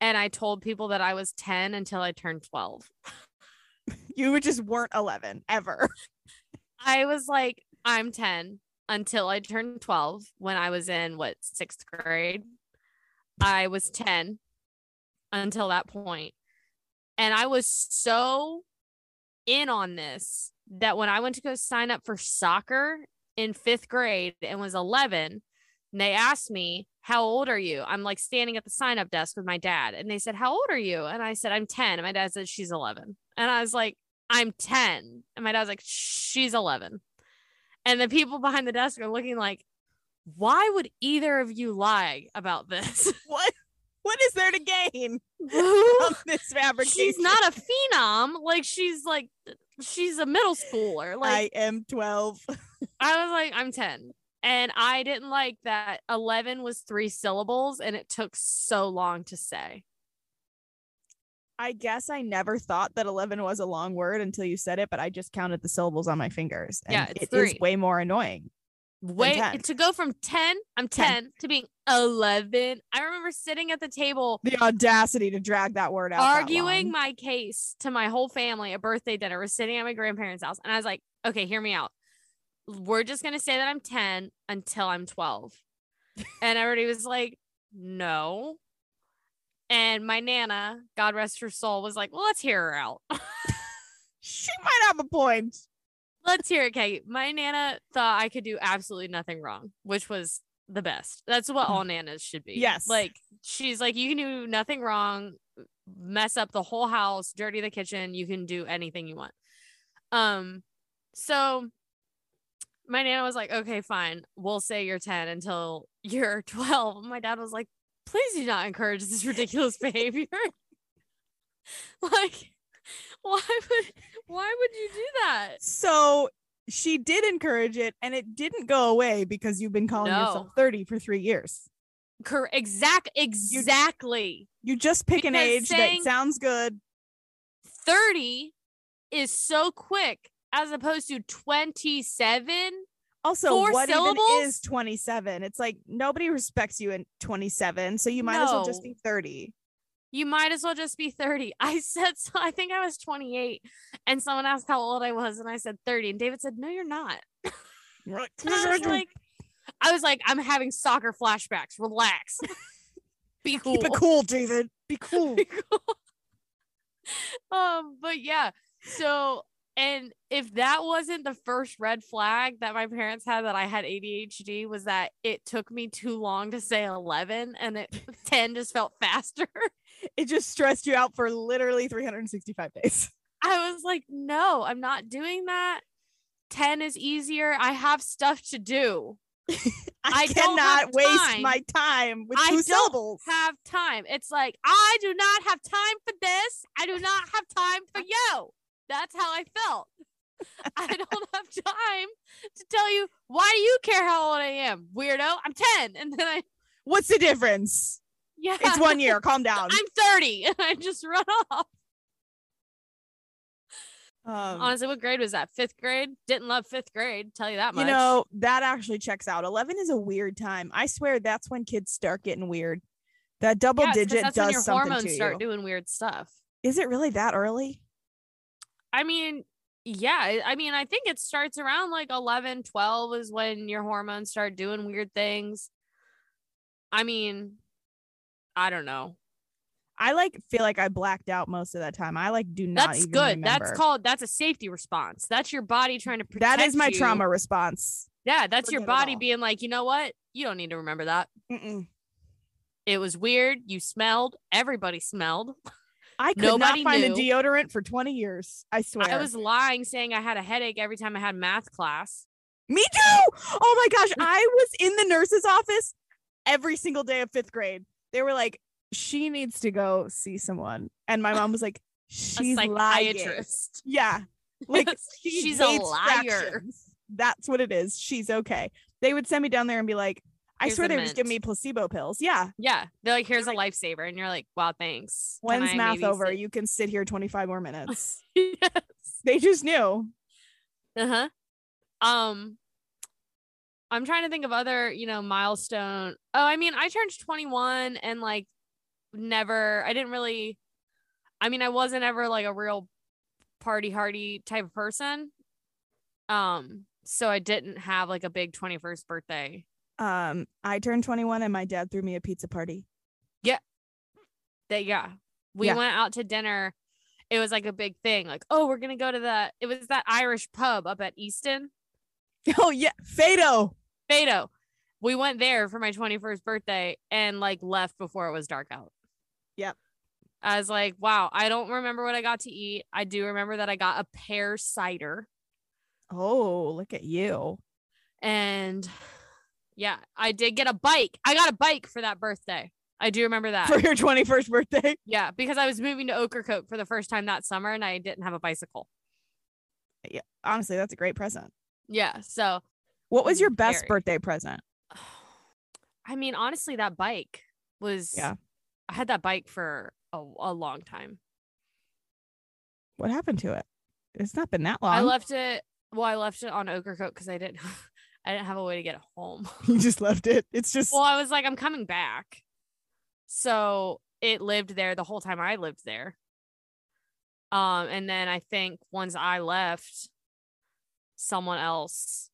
And I told people that I was 10 until I turned 12. [LAUGHS] You just weren't eleven ever. [LAUGHS] I was like, I'm 10 until I turned 12 when I was in what sixth grade. I was 10 until that point. And I was so in on this that when I went to go sign up for soccer in fifth grade and was 11, and they asked me, How old are you? I'm like standing at the sign up desk with my dad. And they said, How old are you? And I said, I'm 10. And my dad said, She's 11. And I was like, I'm 10. And my dad's like, She's 11. And the people behind the desk are looking like, Why would either of you lie about this? [LAUGHS] What? What is there to gain [LAUGHS] from this fabrication? she's not a phenom. Like, she's like, she's a middle schooler. Like, I am twelve. I was like, I'm 10. And I didn't like that 11 was three syllables and it took so long to say. I guess I never thought that 11 was a long word until you said it, but I just counted the syllables on my fingers. And Yeah, it's it is way more annoying. Wait, to go from 10, I'm 10, 10. to being 11. I remember sitting at the table The audacity to drag that word out. arguing my case to my whole family at birthday dinner. We're sitting at my grandparents' house. And I was like, okay, hear me out. We're just going to say that I'm 10 until I'm 12. [LAUGHS] and everybody was like, no. And my Nana, God rest her soul, was like, well, let's hear her out. [LAUGHS] She might have a point. Let's hear it, Kate. My Nana thought I could do absolutely nothing wrong, which was the best. That's what all Nanas should be. Yes. Like, she's like, you can do nothing wrong, mess up the whole house, dirty the kitchen. You can do anything you want. Um, so my Nana was like, okay, fine. We'll say you're 10 until [LAUGHS] you're 12. My dad was like, please do not encourage this ridiculous [LAUGHS] behavior. [LAUGHS] like, [LAUGHS] why would why would you do that? So she did encourage it and it didn't go away because you've been calling yourself 30 for three years. Cor- exact exactly. You just pick an age that sounds good. 30 is so quick as opposed to 27 Also, Four what syllables? even is 27? It's like nobody respects you in 27, so you might as well just be 30. You might as well just be 30. [LAUGHS] I said, so I think I was 28. And someone asked how old I was. And I said 30. And David said, no, you're not. Right. I was like, I was like, I'm having soccer flashbacks. Relax. [LAUGHS] Be cool. Keep it cool, David. Be cool. [LAUGHS] Be cool. um, but yeah. So, and if that wasn't the first red flag that my parents had that I had ADHD, was that it took me too long to say 11 and it 10 just felt faster. It just stressed you out for literally 365 days. I was like, no, I'm not doing that. 10 is easier. I have stuff to do. [LAUGHS] I, I cannot waste my time with I two don't syllables. Have time. It's like, I do not have time for this. I do not have time for you. That's how I felt. I [LAUGHS] don't have time to tell you why do you care how old I am? Weirdo. I'm 10. And then I What's the difference? Yeah. It's one year. [LAUGHS] Calm down. I'm 30 and [LAUGHS] I just run off. Um, Honestly, what grade was that? Fifth grade? Didn't love fifth grade, tell you that much. you know, that actually checks out. 11 is a weird time. I swear that's when kids start getting weird. That double Yeah, digit that's does when your something hormones to start you. doing weird stuff. Is it really that early? I mean, yeah, I- I mean, I think it starts around like 11, 12 is when your hormones start doing weird things. I mean, I don't know. I like feel like I blacked out most of that time. I like do not That's good. That's called that's a safety response. That's your body trying to protect That is my you. trauma response. Yeah, that's your Forget it body being like, you know what? You don't need to remember that. Mm-mm. It was weird. You smelled. Everybody smelled. I could Nobody not find a deodorant for 20 years. I swear. I was lying saying I had a headache every time I had math class. Me too. Oh my gosh. I was in the nurse's office every single day of fifth grade. They were like, she needs to go see someone. And my mom was like, she's [LAUGHS] A she's lying. psychiatrist. Yeah. Like [LAUGHS] she She's a liar. fractions. That's what it is. She's okay. They would send me down there and be like, I Here's swear they were just giving me placebo pills. Yeah. Yeah. They're like, here's a lifesaver. And you're like, wow, thanks. Can When's I math over? sit- You can sit here 25 more minutes. [LAUGHS] yes. they just knew. Uh-huh. Um I'm trying to think of other, you know, milestone. Oh, I mean, I turned 21 and like never I didn't really I mean, I wasn't ever like a real party hardy type of person. Um, so I didn't have like a big 21st birthday. Um, I turned 21 and my dad threw me a pizza party. Yeah. That yeah. We Yeah. went out to dinner. It was like a big thing. Like, oh, we're gonna go to the it was that Irish pub up at Easton. [LAUGHS] Oh yeah, Fado. Beto. We went there for my 21st birthday and like left before it was dark out. Yep. I was like, wow, I don't remember what I got to eat. I do remember that I got a pear cider Oh, look at you. and yeah, I did get a bike. I got a bike for that birthday. I do remember that. For your 21st birthday. yeah, because I was moving to Ocracoke for the first time that summer and I didn't have a bicycle. Yeah, honestly, that's a great present. Yeah, so What was your best Very. birthday present? [SIGHS] I mean, honestly, that bike was Yeah. I had that bike for a, a long time. What happened to it? It's not been that long. I left it. Well, I left it on Ocracoke because I didn't. [LAUGHS] I didn't have a way to get it home. [LAUGHS] you just left it. It's just Well, I was like, I'm coming back, so it lived there the whole time I lived there. Um, and then I think once I left, someone else,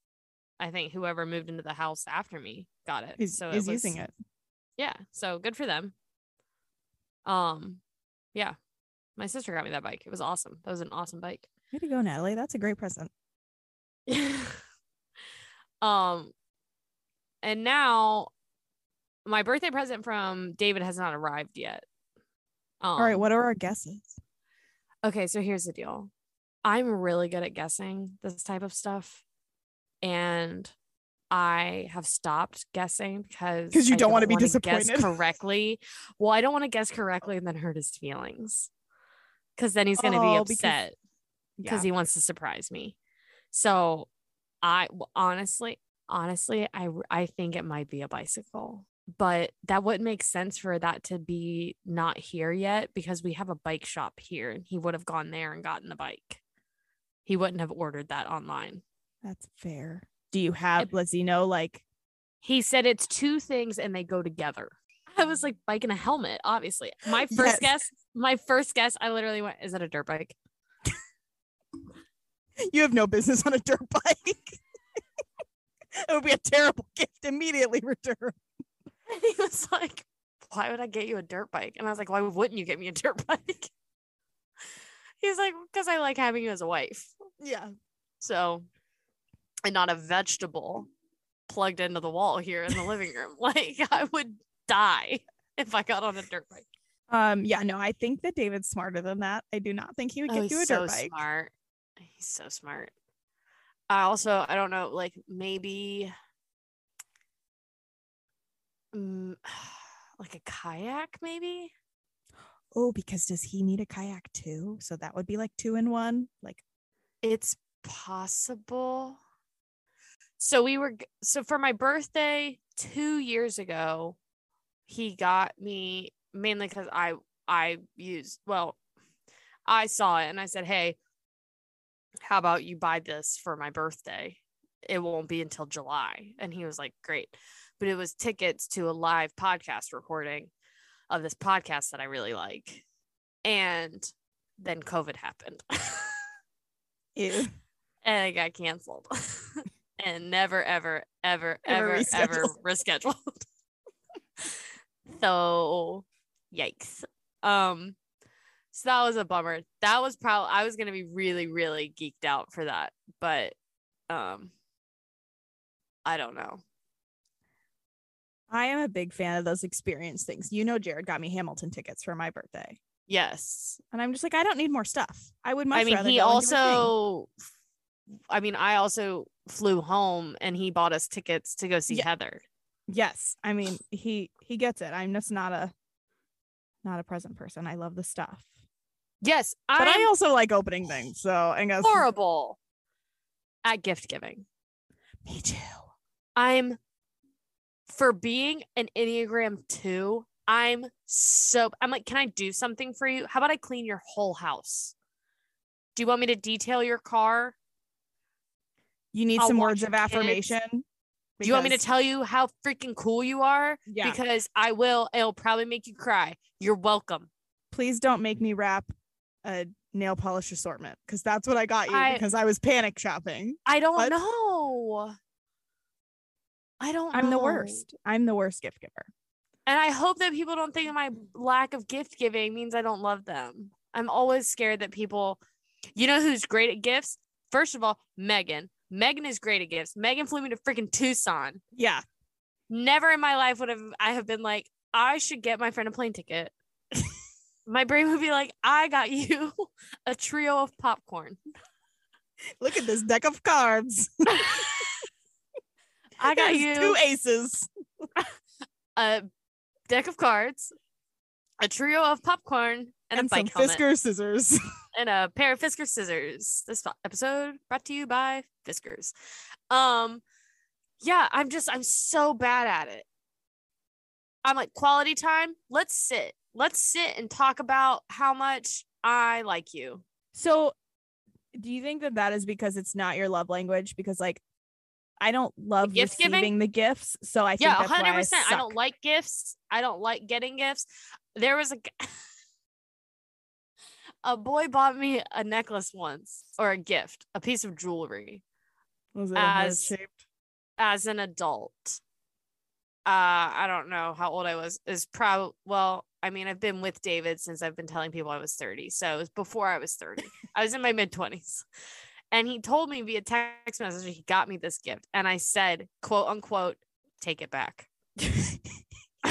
I think whoever moved into the house after me, got it. is, so it was, using it. Yeah, so good for them. Um, yeah, my sister got me that bike. It was awesome. That was an awesome bike. Way to go, Natalie. That's a great present. [LAUGHS] um and now my birthday present from David has not arrived yet. Um, All right, what are our guesses? Okay, so here's the deal. I'm really good at guessing this type of stuff. And I have stopped guessing because because you don't wanna be wanna Guess disappointed. [LAUGHS] correctly. Well, I don't want to guess correctly and then hurt his feelings. Because then he's gonna Oh, be upset because Yeah. he wants to surprise me. So I honestly, honestly, I I think it might be a bicycle, but that wouldn't make sense for that to be not here yet because we have a bike shop here and he would have gone there and gotten the bike. He wouldn't have ordered that online. That's fair. Do you have It- does he know like He said it's two things and they go together. I was like bike and a helmet, obviously. My [LAUGHS] first Yes. guess, my first guess, I literally went, is it a dirt bike? [LAUGHS] you have no business on a dirt [LAUGHS] bike? it would be a terrible gift immediately returned. And he was like, Why would I get you a dirt bike? And I was like, Why wouldn't you get me a dirt bike? He's like, Because I like having you as a wife. Yeah. So, and not a vegetable plugged into the wall here in the living room. [LAUGHS] Like, I would die if I got on a dirt bike. Um, yeah, no, I think that David's smarter than that. I do not think he would Oh, get he's you a so dirt bike. smart. He's so smart. I also, I don't know, like maybe mm, [SIGHS] like a kayak, maybe. Oh, because does he need a kayak too? So that would be like two in one. Like It's possible. So we were so for my birthday 2 years ago, he got me mainly cuz I I used well I saw it and I said, "Hey, how about you buy this for my birthday? It won't be until July." And he was like, "Great." But it was tickets to a live podcast recording of this podcast that I really like. And then COVID happened. [LAUGHS] ew. and it got canceled [LAUGHS] and never ever ever Ever ever ever rescheduled [LAUGHS] so yikes um so that was a bummer that was probably i was gonna be really really geeked out for that but um i don't know I am a big fan of those experience things. You know, Jared got me Hamilton tickets for my birthday. yes And I'm just like, I don't need more stuff. I would much i mean rather he go and do a thing. also i mean i also flew home and he bought us tickets to go see Yeah. heather Yes. I mean, he he gets it. I'm just not a not a present person. I love the stuff. yes But I'm I also like opening things. So I guess horrible at gift giving. me too. I'm for being an Enneagram 2, I'm so I'm like, can I do something for you? How about I clean your whole house? Do you want me to detail your car? You need I'll some words of kids. affirmation. Do you want me to tell you how freaking cool you are? Yeah. Because I will. It'll probably make you cry. You're welcome. please don't make me wrap a nail polish assortment because that's what I got you I- because I was panic shopping. I don't What? know. I don't I'm the worst. I'm the worst gift giver. And I hope that people don't think my lack of gift giving means I don't love them. I'm always scared that people, you know, who's great at gifts? First of all, Megan. Megan is great at gifts. Megan flew me to freaking Tucson. Yeah. Never in my life would have I have been like, I should get my friend a plane ticket. [LAUGHS] my brain would be like, I got you [LAUGHS] a trio of popcorn. Look at this deck of cards. [LAUGHS] I got There's you two aces. a deck of cards, a trio of popcorn, and, And, a some bike helmet. Fisker scissors. [LAUGHS] and a pair of Fisker scissors. This episode brought to you by Fiskars. Um, yeah, I'm just I'm so bad at it. I'm like quality time. Let's sit. Let's sit and talk about how much I like you. so, do you think that that is because it's not your love language? Because like, I don't love gift receiving giving? the gifts, so I think Yeah, hundred percent. I suck. don't like gifts. I don't like getting gifts. There was a [LAUGHS] a boy bought me a necklace once or a gift, a piece of jewelry. Was it as- shaped? as an adult uh i don't know how old i was is probably well i mean i've been with david since i've been telling people i was 30 so it was before i was 30 i was in my mid-20s and he told me via text message he got me this gift and i said quote unquote take it back [LAUGHS] [LAUGHS]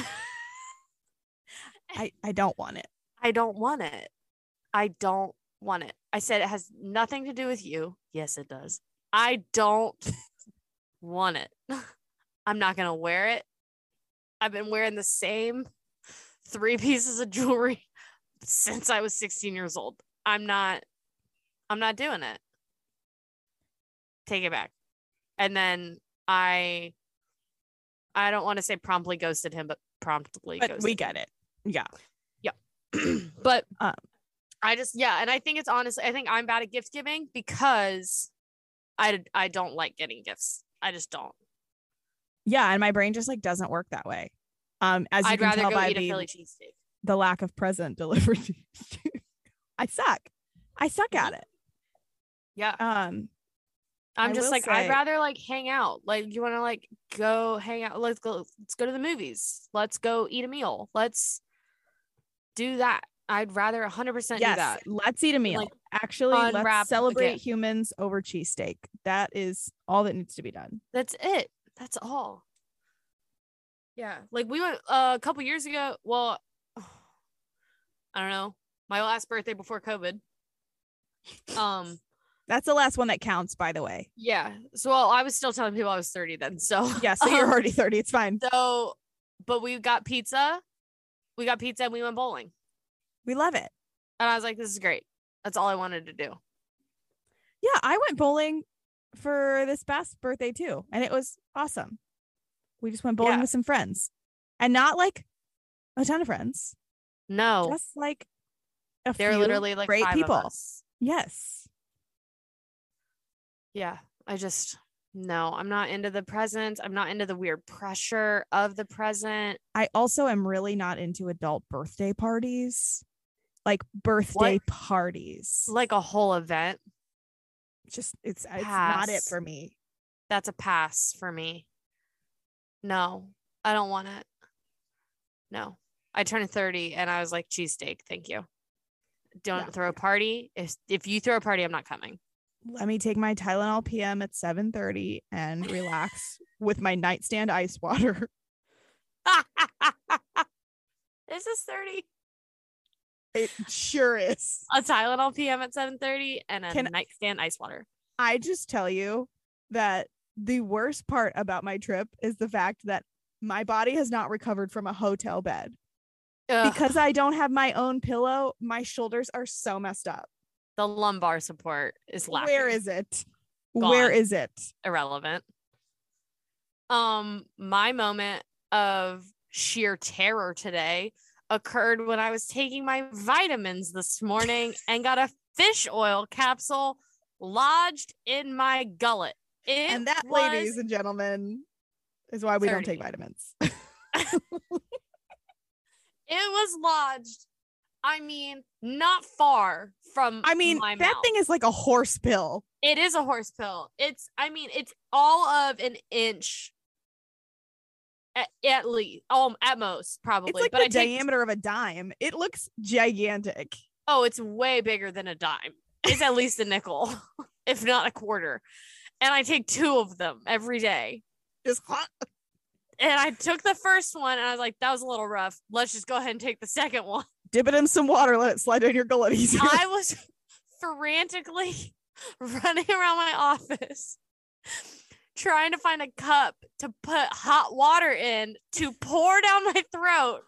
I I don't want it. i don't want it i don't want it. I said it has nothing to do with you. Yes it does. I don't [LAUGHS] want it. [LAUGHS] I'm not gonna wear it. I've been wearing the same three [LAUGHS] pieces of jewelry since i was 16 years old. I'm not i'm not doing it. Take it back. And then i i don't want to say promptly ghosted him but promptly But ghosted we get it. Yeah. Yeah. [CLEARS THROAT] but Um, I just yeah, and I think it's honestly I think I'm bad at gift giving because I I don't like getting gifts. I just don't. Yeah, and my brain just like doesn't work that way. Um, as you I'd can rather tell go by eat a the, Philly cheesesteak. the lack of present [LAUGHS] delivery, I suck. I suck Mm-hmm. at it. Yeah. Um, I'm I just like I'd rather like hang out. Like you want to like go hang out. Let's go. Let's go to the movies. Let's go eat a meal. Let's do that. I'd rather 100 percent do yes, that. let's eat a meal. Like, Actually, let's celebrate humans over cheesesteak. That is all that needs to be done. That's it. That's all. Yeah, like we went uh, a couple years ago. Well, [SIGHS] I don't know. My last birthday before COVID. [LAUGHS] Um. That's the last one that counts, by the way. Yeah. So well, I was still telling people I was 30 then. So [LAUGHS] Yeah, so you're already 30. It's fine. So, but we got pizza. We got pizza and we went bowling. We love it. And I was like, this is great. That's all I wanted to do. Yeah, I went bowling for this past birthday too, and it was awesome. We just went bowling Yeah. with some friends, and not like a ton of friends, No, just like a they're few literally like great people. Yes, Yeah. I just, no, I'm not into the present. I'm not into the weird pressure of the present. I also am really not into adult birthday parties, like birthday parties. Like a whole event. just it's uh, it's not it for me. That's a pass for me. No, I don't want it. No. I turned 30 and I was like, cheesesteak. Thank you. Don't Yeah. throw a party. If if you throw a party, I'm not coming. Let me take my Tylenol PM at 7:30 and relax [LAUGHS] with my nightstand ice water. [LAUGHS] this is 30. It sure is. A Tylenol PM at 7:30 and a Can- nightstand ice water. I just tell you that the worst part about my trip is the fact that my body has not recovered from a hotel bed. Ugh, Because I don't have my own pillow, my shoulders are so messed up. the lumbar support is lacking. Where is it? Where Gone. is it? irrelevant. Um, my moment of sheer terror today occurred when I was taking my vitamins this morning and got a fish oil capsule lodged in my gullet. It and that, ladies and gentlemen, is why we don't take vitamins. [LAUGHS] it was lodged. I mean, not far from I mean, that mouth. thing is like a horse pill. It is a horse pill. It's, I mean, it's all of an inch at, at least, um, at most, probably. It's like but the I take, diameter of a dime. It looks gigantic. oh, it's way bigger than a dime. It's at least a nickel, [LAUGHS] if not a quarter. And I take two of them every day. Just hot. And I took the first one and I was like, that was a little rough. Let's just go ahead and take the second one. Dip it in some water, let it slide down your gullet easier. I was [LAUGHS] frantically [LAUGHS] running around my office trying to find a cup to put hot water in to pour down my throat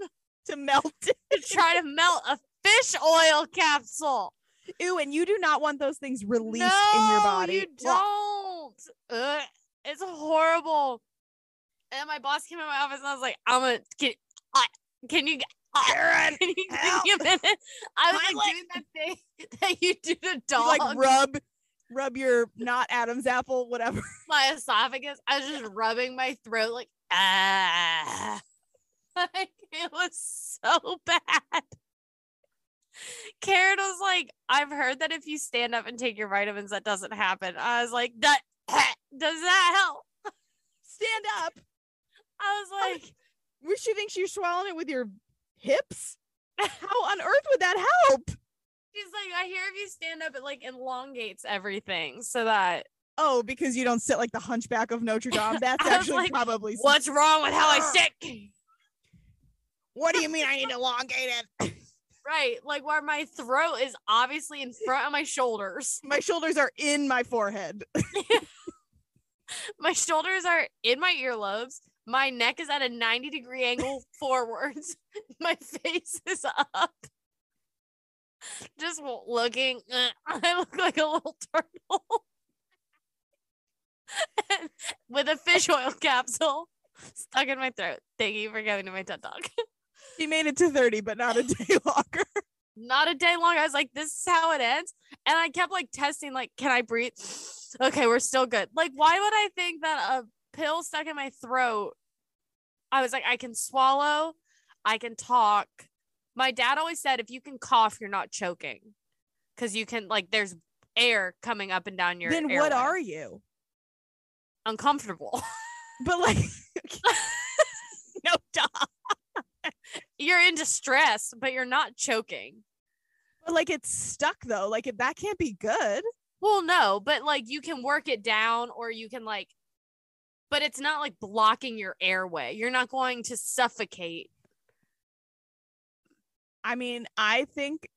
to melt it. to try to melt a fish oil capsule. Ew, and you do not want those things released no, in your body. You don't. Ugh, it's horrible. And my boss came in my office and I was like, I'm gonna can, uh, can you Karen, can you give me a minute? I was like leg. doing that thing [LAUGHS] that you do to You dogs. like rub rub your not Adam's apple, whatever. [LAUGHS] my esophagus. I was just rubbing my throat like ah. [LAUGHS] Like it was so [LAUGHS] bad. Karen was like, I've heard that if you stand up and take your vitamins, that doesn't happen. I was like, that does that help? Stand up. I was like, Would she think you're swallowing it with your hips? How on earth would that help? She's like, I hear if you stand up, it like elongates everything so that Oh, because you don't sit like the hunchback of Notre [LAUGHS] Dame. That's actually like, probably what's wrong with how I ah. sit? What do you mean I need to elongate it? [LAUGHS] [LAUGHS] Right. Like where my throat is obviously in front of my shoulders. My shoulders are in my forehead. My shoulders are in my earlobes. My neck is at a 90 degree angle forwards. My face is up. [LAUGHS] Just looking. [LAUGHS] I look like a little turtle. [LAUGHS] With a fish oil capsule stuck in my throat. Thank you for coming to my TED Talk. She made it to 30, but not a day longer. Not a day long. I was like, this is how it ends. And I kept like testing, like, can I breathe? [SIGHS] Okay, we're still good. Like, why would I think that a pill stuck in my throat? I was like, I can swallow, I can talk. My dad always said, if you can cough, you're not choking. Cause you can, like, there's air coming up and down your then what are you? uncomfortable. [LAUGHS] But like, [LAUGHS] no, duh. [LAUGHS] you're in distress, but you're not choking. But like, it's stuck though. Like, if that can't be good. Well, no, but like you can work it down or you can like, but it's not like blocking your airway. You're not going to suffocate. I mean, I think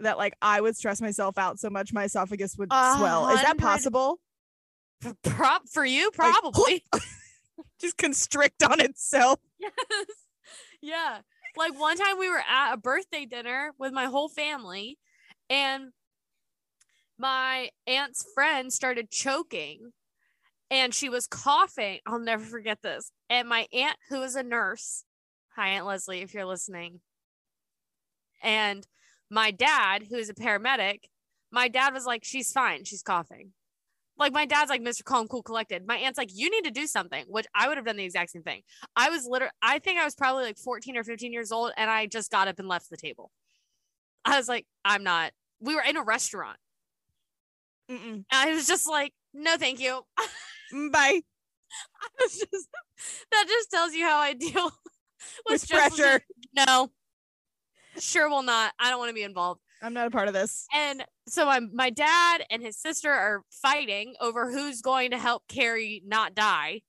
that like I would stress myself out so much my esophagus would swell. Is that possible? F- Prop for you, [LAUGHS] Like, probably. [LAUGHS] Just constrict on itself. yes. Yeah. Like one time we were at a birthday dinner with my whole family and my aunt's friend started choking and she was coughing. I'll never forget this. And my aunt, who is a nurse, hi, Aunt Leslie, if you're listening, and my dad, who is a paramedic, my dad was like, she's fine. She's coughing. Like my dad's like Mr. Calm, cool, collected. My aunt's like, you need to do something, which I would have done the exact same thing. I was literally, I think I was probably like 14 or 15 years old, and I just got up and left the table. I was like, I'm not. We were in a restaurant. Mm-mm. I was just like, no, thank you. [LAUGHS] Mm, Bye. I was just, that just tells you how I deal [LAUGHS] with, With pressure. No, sure will not. I don't want to be involved. I'm not a part of this. And so my my dad and his sister are fighting over who's going to help Carrie not die.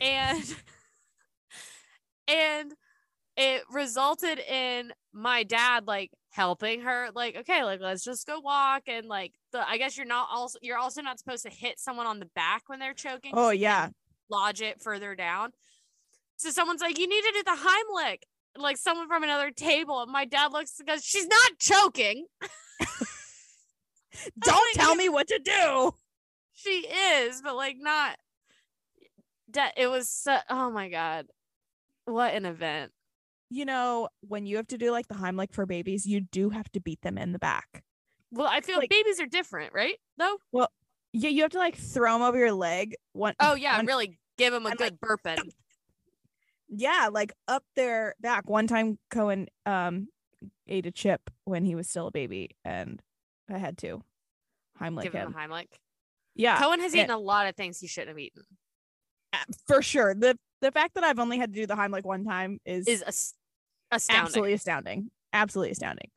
And [LAUGHS] and it resulted in my dad like helping her like okay like let's just go walk and like the I guess you're not also you're also not supposed to hit someone on the back when they're choking. Oh yeah. Lodge it further down. So someone's like, you need to do the Heimlich. Like someone from another table. And my dad looks and goes, She's not choking. [LAUGHS] Don't like, tell [LAUGHS] me what to do. she is, but like not. It was so, oh my god, what an event! You know, when you have to do like the Heimlich for babies, you do have to beat them in the back. Well, I feel Like- babies are different, right? Though. Well yeah, you have to like throw them over your leg. One Oh yeah, one- really give them a good burping. Yeah, like up their back. One time Cohen um ate a chip when he was still a baby and I had to Heimlich give him. him Heimlich. Yeah, Cohen has eaten a lot of things he shouldn't have eaten. for sure. The the fact that I've only had to do the Heimlich one time is Is as- astounding. absolutely astounding. Absolutely astounding.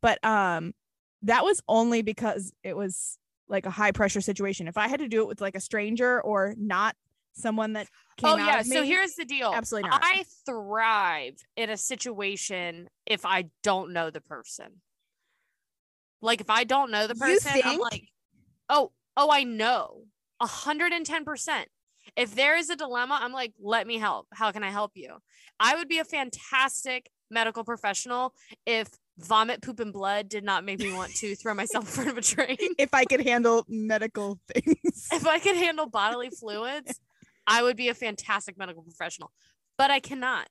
But um that was only because it was like a high pressure situation. If I had to do it with like a stranger or not someone that came Oh yeah. So here's the deal. absolutely not. I thrive in a situation if I don't know the person. Like if I don't know the person, I'm like, oh, oh, I know. A hundred and ten percent. If there is a dilemma, I'm like, let me help. How can I help you? I would be a fantastic medical professional if vomit, poop, and blood did not make me want to throw [LAUGHS] myself in front of a train. if I could handle medical things. if I could handle bodily fluids, I would be a fantastic medical professional, but I cannot.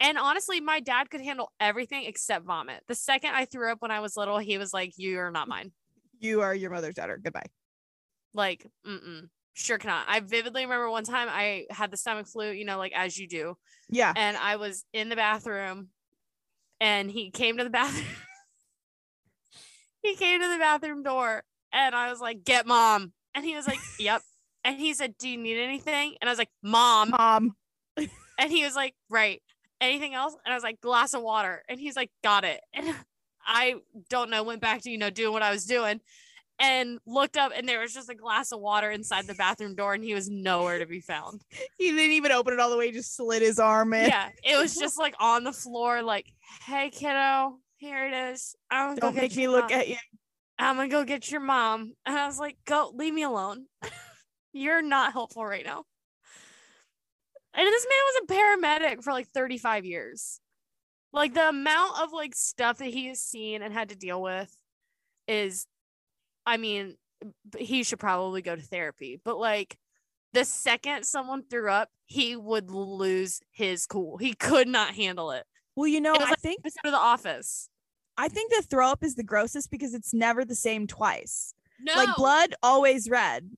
And honestly, my dad could handle everything except vomit. The second I threw up when I was little, he was like, You're not mine. you are your mother's daughter. Goodbye. Like, mm-mm, sure cannot. I vividly remember one time I had the stomach flu, you know, like as you do. Yeah. And I was in the bathroom and he came to the bathroom. [LAUGHS] he came to the bathroom door and I was like, Get mom. And he was like, Yep. And he said, Do you need anything? And I was like, Mom. Mom. [LAUGHS] And he was like, Right. Anything else? And I was like, Glass of water. And he's like, Got it. And [LAUGHS] I don't know, went back to, you know, doing what I was doing and looked up and there was just a glass of water inside the bathroom door and he was nowhere to be found. He didn't even open it all the way, just slid his arm in. Yeah. It was just like on the floor, like, Hey kiddo, here it is. I'm Don't go make me look mom. at you. I'm gonna go get your mom. And I was like, Go, leave me alone. [LAUGHS] You're not helpful right now. And this man was a paramedic for like 35 years. Like the amount of like stuff that he has seen and had to deal with is, I mean, he should probably go to therapy. But like the second someone threw up, he would lose his cool. He could not handle it. Well, you know, I like- think Episode of The Office. I think the throw up is the grossest because it's never the same twice. No. Like blood, always red.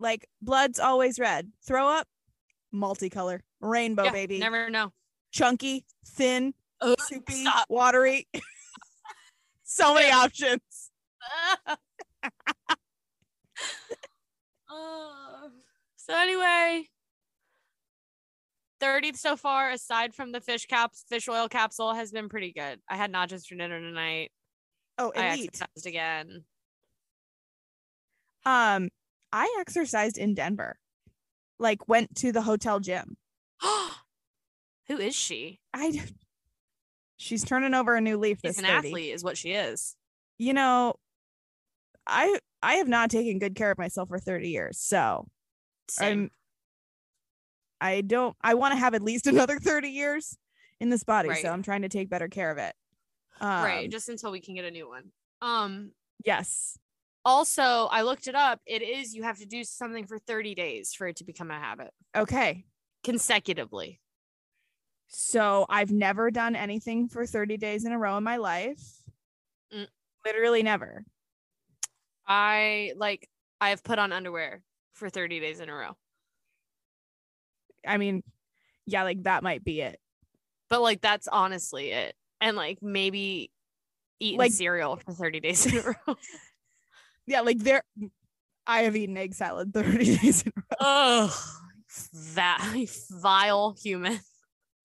Like blood's always red. Throw up, multicolor, rainbow, Yeah, baby. Never know. Chunky, thin, Ugh, soupy, stop. watery. [LAUGHS] so many options. Uh, [LAUGHS] so anyway, 30th so far, aside from the fish caps, fish oil capsule has been pretty good. I had nachos for dinner tonight. Oh, I elite. exercised again. Um, I exercised in Denver. Like went to the hotel gym. [GASPS] Who is she? I. she's turning over a new leaf She's this an 30. athlete, is what she is. You know, I I have not taken good care of myself for 30 years. So Same. I'm I don't I want to have at least another 30 years in this body. Right. So I'm trying to take better care of it. Um, right, just until we can get a new one. Um, yes. Also, I looked it up. It is you have to do something for 30 days for it to become a habit Okay. consecutively. So I've never done anything for 30 days in a row in my life. Mm. Literally never. I like I have put on underwear for 30 days in a row. I mean, yeah, like that might be it. But like that's honestly it. And like maybe eating Like- cereal for 30 days in a row. [LAUGHS] Yeah, like there I have eaten egg salad [LAUGHS] 30 days in a row. Ugh. That [LAUGHS] vile human.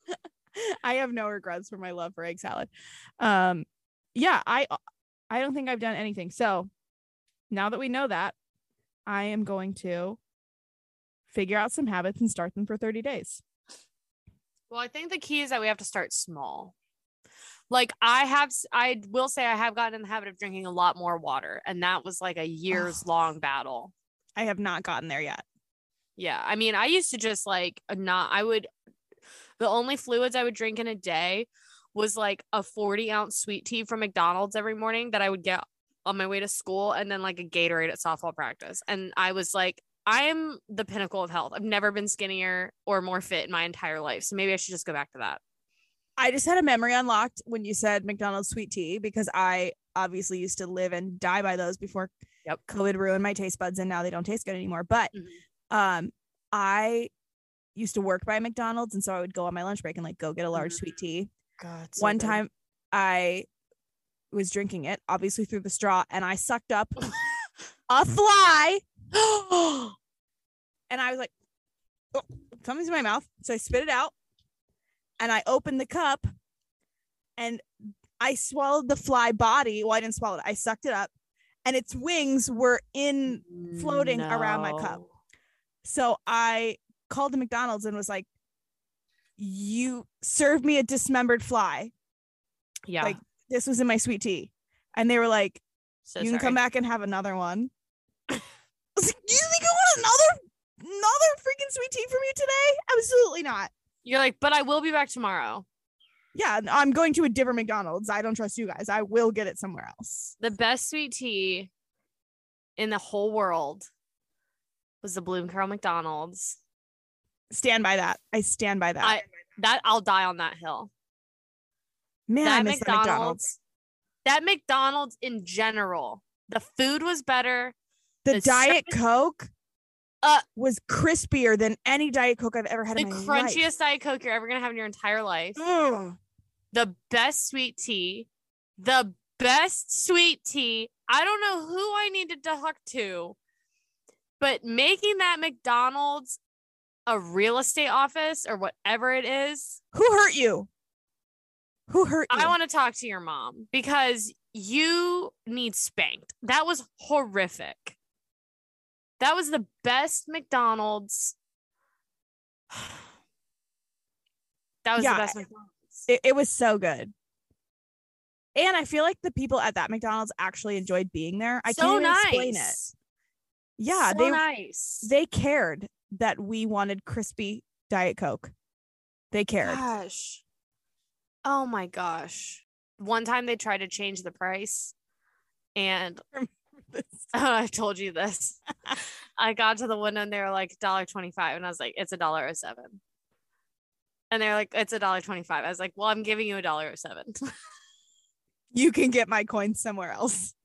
[LAUGHS] I have no regrets for my love for egg salad. Um yeah, I I don't think I've done anything. So now that we know that, I am going to figure out some habits and start them for 30 days. Well, I think the key is that we have to start small. Like I have I will say I have gotten in the habit of drinking a lot more water and that was like a years long battle. I have not gotten there yet. Yeah. I mean, I used to just like not, I would, the only fluids I would drink in a day was like a 40 ounce sweet tea from McDonald's every morning that I would get on my way to school and then like a Gatorade at softball practice. And I was like, I am the pinnacle of health. I've never been skinnier or more fit in my entire life. So maybe I should just go back to that. I just had a memory unlocked when you said McDonald's sweet tea because I obviously used to live and die by those before Yep. COVID ruined my taste buds and now they don't taste good anymore. But Mhm. um I used to work by McDonald's and so I would go on my lunch break and like go get a large Mhm. sweet tea. God. One time I was drinking it obviously through the straw and I sucked up [LAUGHS] a fly [GASPS] and I was like, oh, something's in my mouth. So I spit it out and I opened the cup and I swallowed the fly body. Well, I didn't swallow it. I sucked it up and its wings were in. floating around my cup. So I called the McDonald's and was like, you served me a dismembered fly. Yeah. Like, This was in my sweet tea. And they were like, so you can come back and have another one. [LAUGHS] I was like, do you think I want another another freaking sweet tea from you today? Absolutely not. You're like, but I will be back tomorrow. Yeah, I'm going to a different McDonald's. I don't trust you guys. I will get it somewhere else. The best sweet tea in the whole world was the Bloom Carroll McDonald's. Stand by that. I stand by that. I that I'll die on that hill. Man, I that miss the McDonald's. McDonald's, that McDonald's in general, the food was better. The, the Diet service- Coke Uh, was crispier than any Diet Coke I've ever had The in my crunchiest Diet Coke you're ever gonna have in your entire life. life. Ugh. The best sweet tea. The best sweet tea. I don't know who I need to talk to, but making that McDonald's a real estate office or whatever it is, Who hurt you? Who hurt you? I want to talk to your mom because you need spanked. That was horrific. That was the best McDonald's. [SIGHS] That was Yeah, the best McDonald's. it, it was so good. And I feel like the people at that McDonald's actually enjoyed being there. I so can't nice. explain it. Yeah, so they nice. they cared that we wanted crispy Diet Coke. They cared. Gosh. Oh my gosh. One time they tried to change the price and [LAUGHS] [LAUGHS] I told you this. [LAUGHS] I got to the window and they were like $1.25 and I was like, it's a dollar oh seven. And they're like, it's a dollar twenty five. I was like, well, I'm giving you a dollar oh seven. [LAUGHS] You can get my coins somewhere else.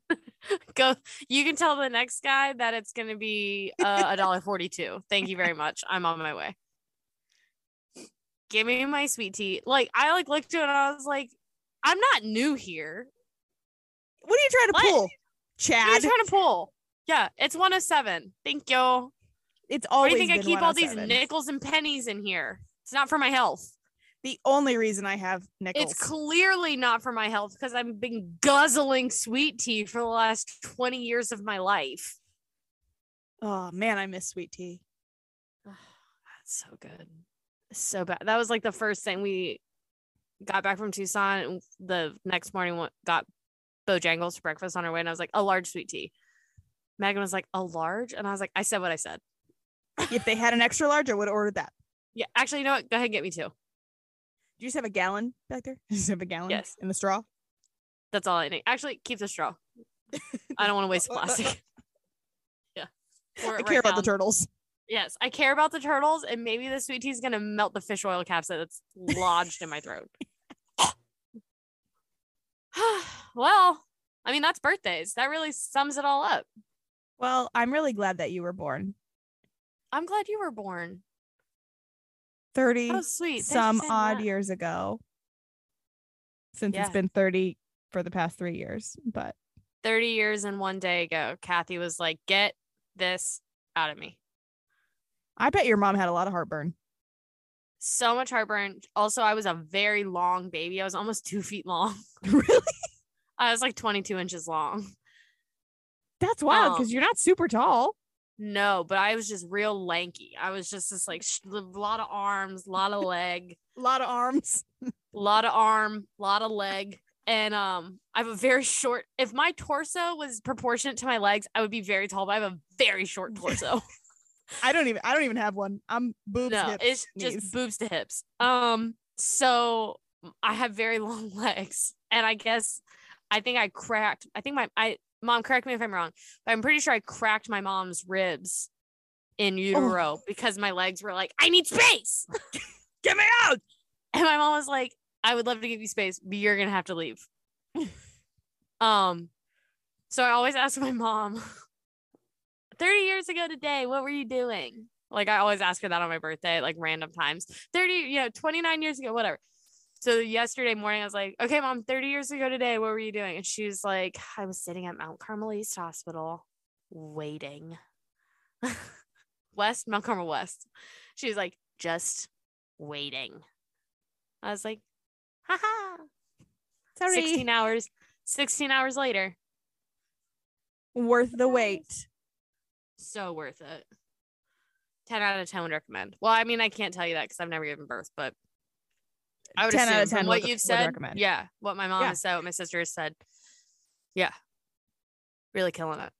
Go. You can tell the next guy that it's gonna be uh, a dollar forty-two. Thank you very much. I'm on my way. Give me my sweet tea. Like I like looked at it and I was like, I'm not new here. What are you trying to What? pull? What are you trying to pull? Yeah, it's one of seven. Thank you. It's always. Why always do you think I keep all these nickels and pennies in here? It's not for my health. The only reason I have nickels. It's clearly not for my health because I've been guzzling sweet tea for the last 20 years of my life. oh man, I miss sweet tea. That's so good. So bad. That was like the first thing we got back from Tucson. The next morning, went- got Bojangles for breakfast on our way, and I was like, a large sweet tea. Megan was like, a large? And I was like, I said what I said. If they had an extra large, I would have ordered that. Yeah, actually, you know what? Go ahead and get me two. Do you just have a gallon back there? You [LAUGHS] just have a gallon Yes. in the straw? That's all I need. Actually, keep the straw. I don't want to waste plastic. [LAUGHS] yeah. I it care right about the turtles. Yes, I care about the turtles, and maybe the sweet tea is gonna melt the fish oil capsule that's lodged in my throat. [LAUGHS] [SIGHS] well, I mean that's birthdays. That really sums it all up. Well, I'm really glad that you were born. I'm glad you were born. 30 Oh, sweet. Thanks some odd that. years ago. Since it's been 30 for the past three years. But 30 years and one day ago, Kathy was like, "Get this out of me." I bet your mom had a lot of heartburn. So much heartburn. Also, I was a very long baby. I was almost [LAUGHS] two feet long. really? I was like 22 inches long. That's wild Um, because you're not super tall. No, but I was just real lanky. I was just this like sh- a lot of arms, a lot of leg, A [LAUGHS] lot of arms. a [LAUGHS] lot of arm, a lot of leg. And um, I have a very short. If my torso was proportionate to my legs, I would be very tall. But I have a very short torso. I don't even I don't even have one. I'm boobs. no, hips, it's knees. just boobs to hips. Um, so I have very [LAUGHS] long legs, and I guess I think I cracked. I think my I mom correct me if I'm wrong, but I'm pretty sure I cracked my mom's ribs in utero because my legs were like, I need space. [LAUGHS] Get me out. And my mom was like, I would love to give you space, but you're gonna have to leave. [LAUGHS] um, so I always ask my mom, 30 years ago today, what were you doing? Like I always ask her that on my birthday, like random times. 30, you know, 29 years ago, whatever. So yesterday morning, I was like, okay, mom, 30 years ago today, what were you doing? And she was like, I was sitting at Mount Carmel East Hospital waiting. [LAUGHS] West, Mount Carmel West. She was like, just waiting. I was like, haha. Sorry. 16 hours, 16 hours later. Worth the wait. So worth it. 10 out of 10 would recommend. Well, I mean, I can't tell you that because I've never given birth, but I would 10 out of 10 what would- you've said. recommend. Yeah. What my mom Yeah. has said, what my sister has said. Yeah. Really killing it.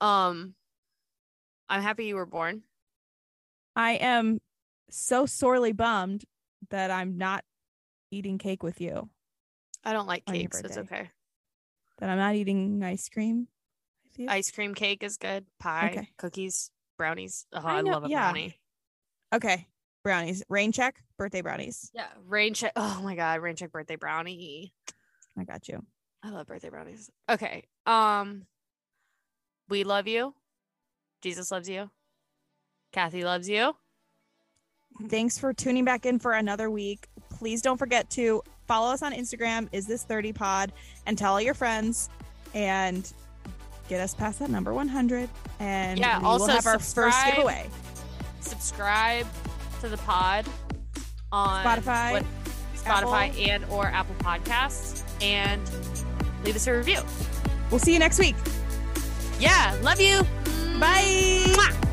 Um, I'm happy you were born. I am so sorely bummed that I'm not eating cake with you. I don't like On your cake, so it's okay. That I'm not eating ice cream you. Ice cream cake is good. Pie, Okay. cookies, brownies. Oh, I I, know- love a yeah. brownie. okay. Brownies. Rain check. Birthday brownies. Yeah. Rain check. Oh my God. Rain check birthday brownie. I got you. I love birthday brownies. Okay. Um we love you. Jesus loves you. Kathy loves you. Thanks for tuning back in for another week. Please don't forget to follow us on Instagram, is this 30 pod, and tell all your friends and get us past that number 100. And Yeah, we will also have our first giveaway. Subscribe to the pod on Spotify, what- Spotify Apple. and or Apple Podcasts and leave us a review. We'll see you next week. Yeah, love you. Bye. Mwah.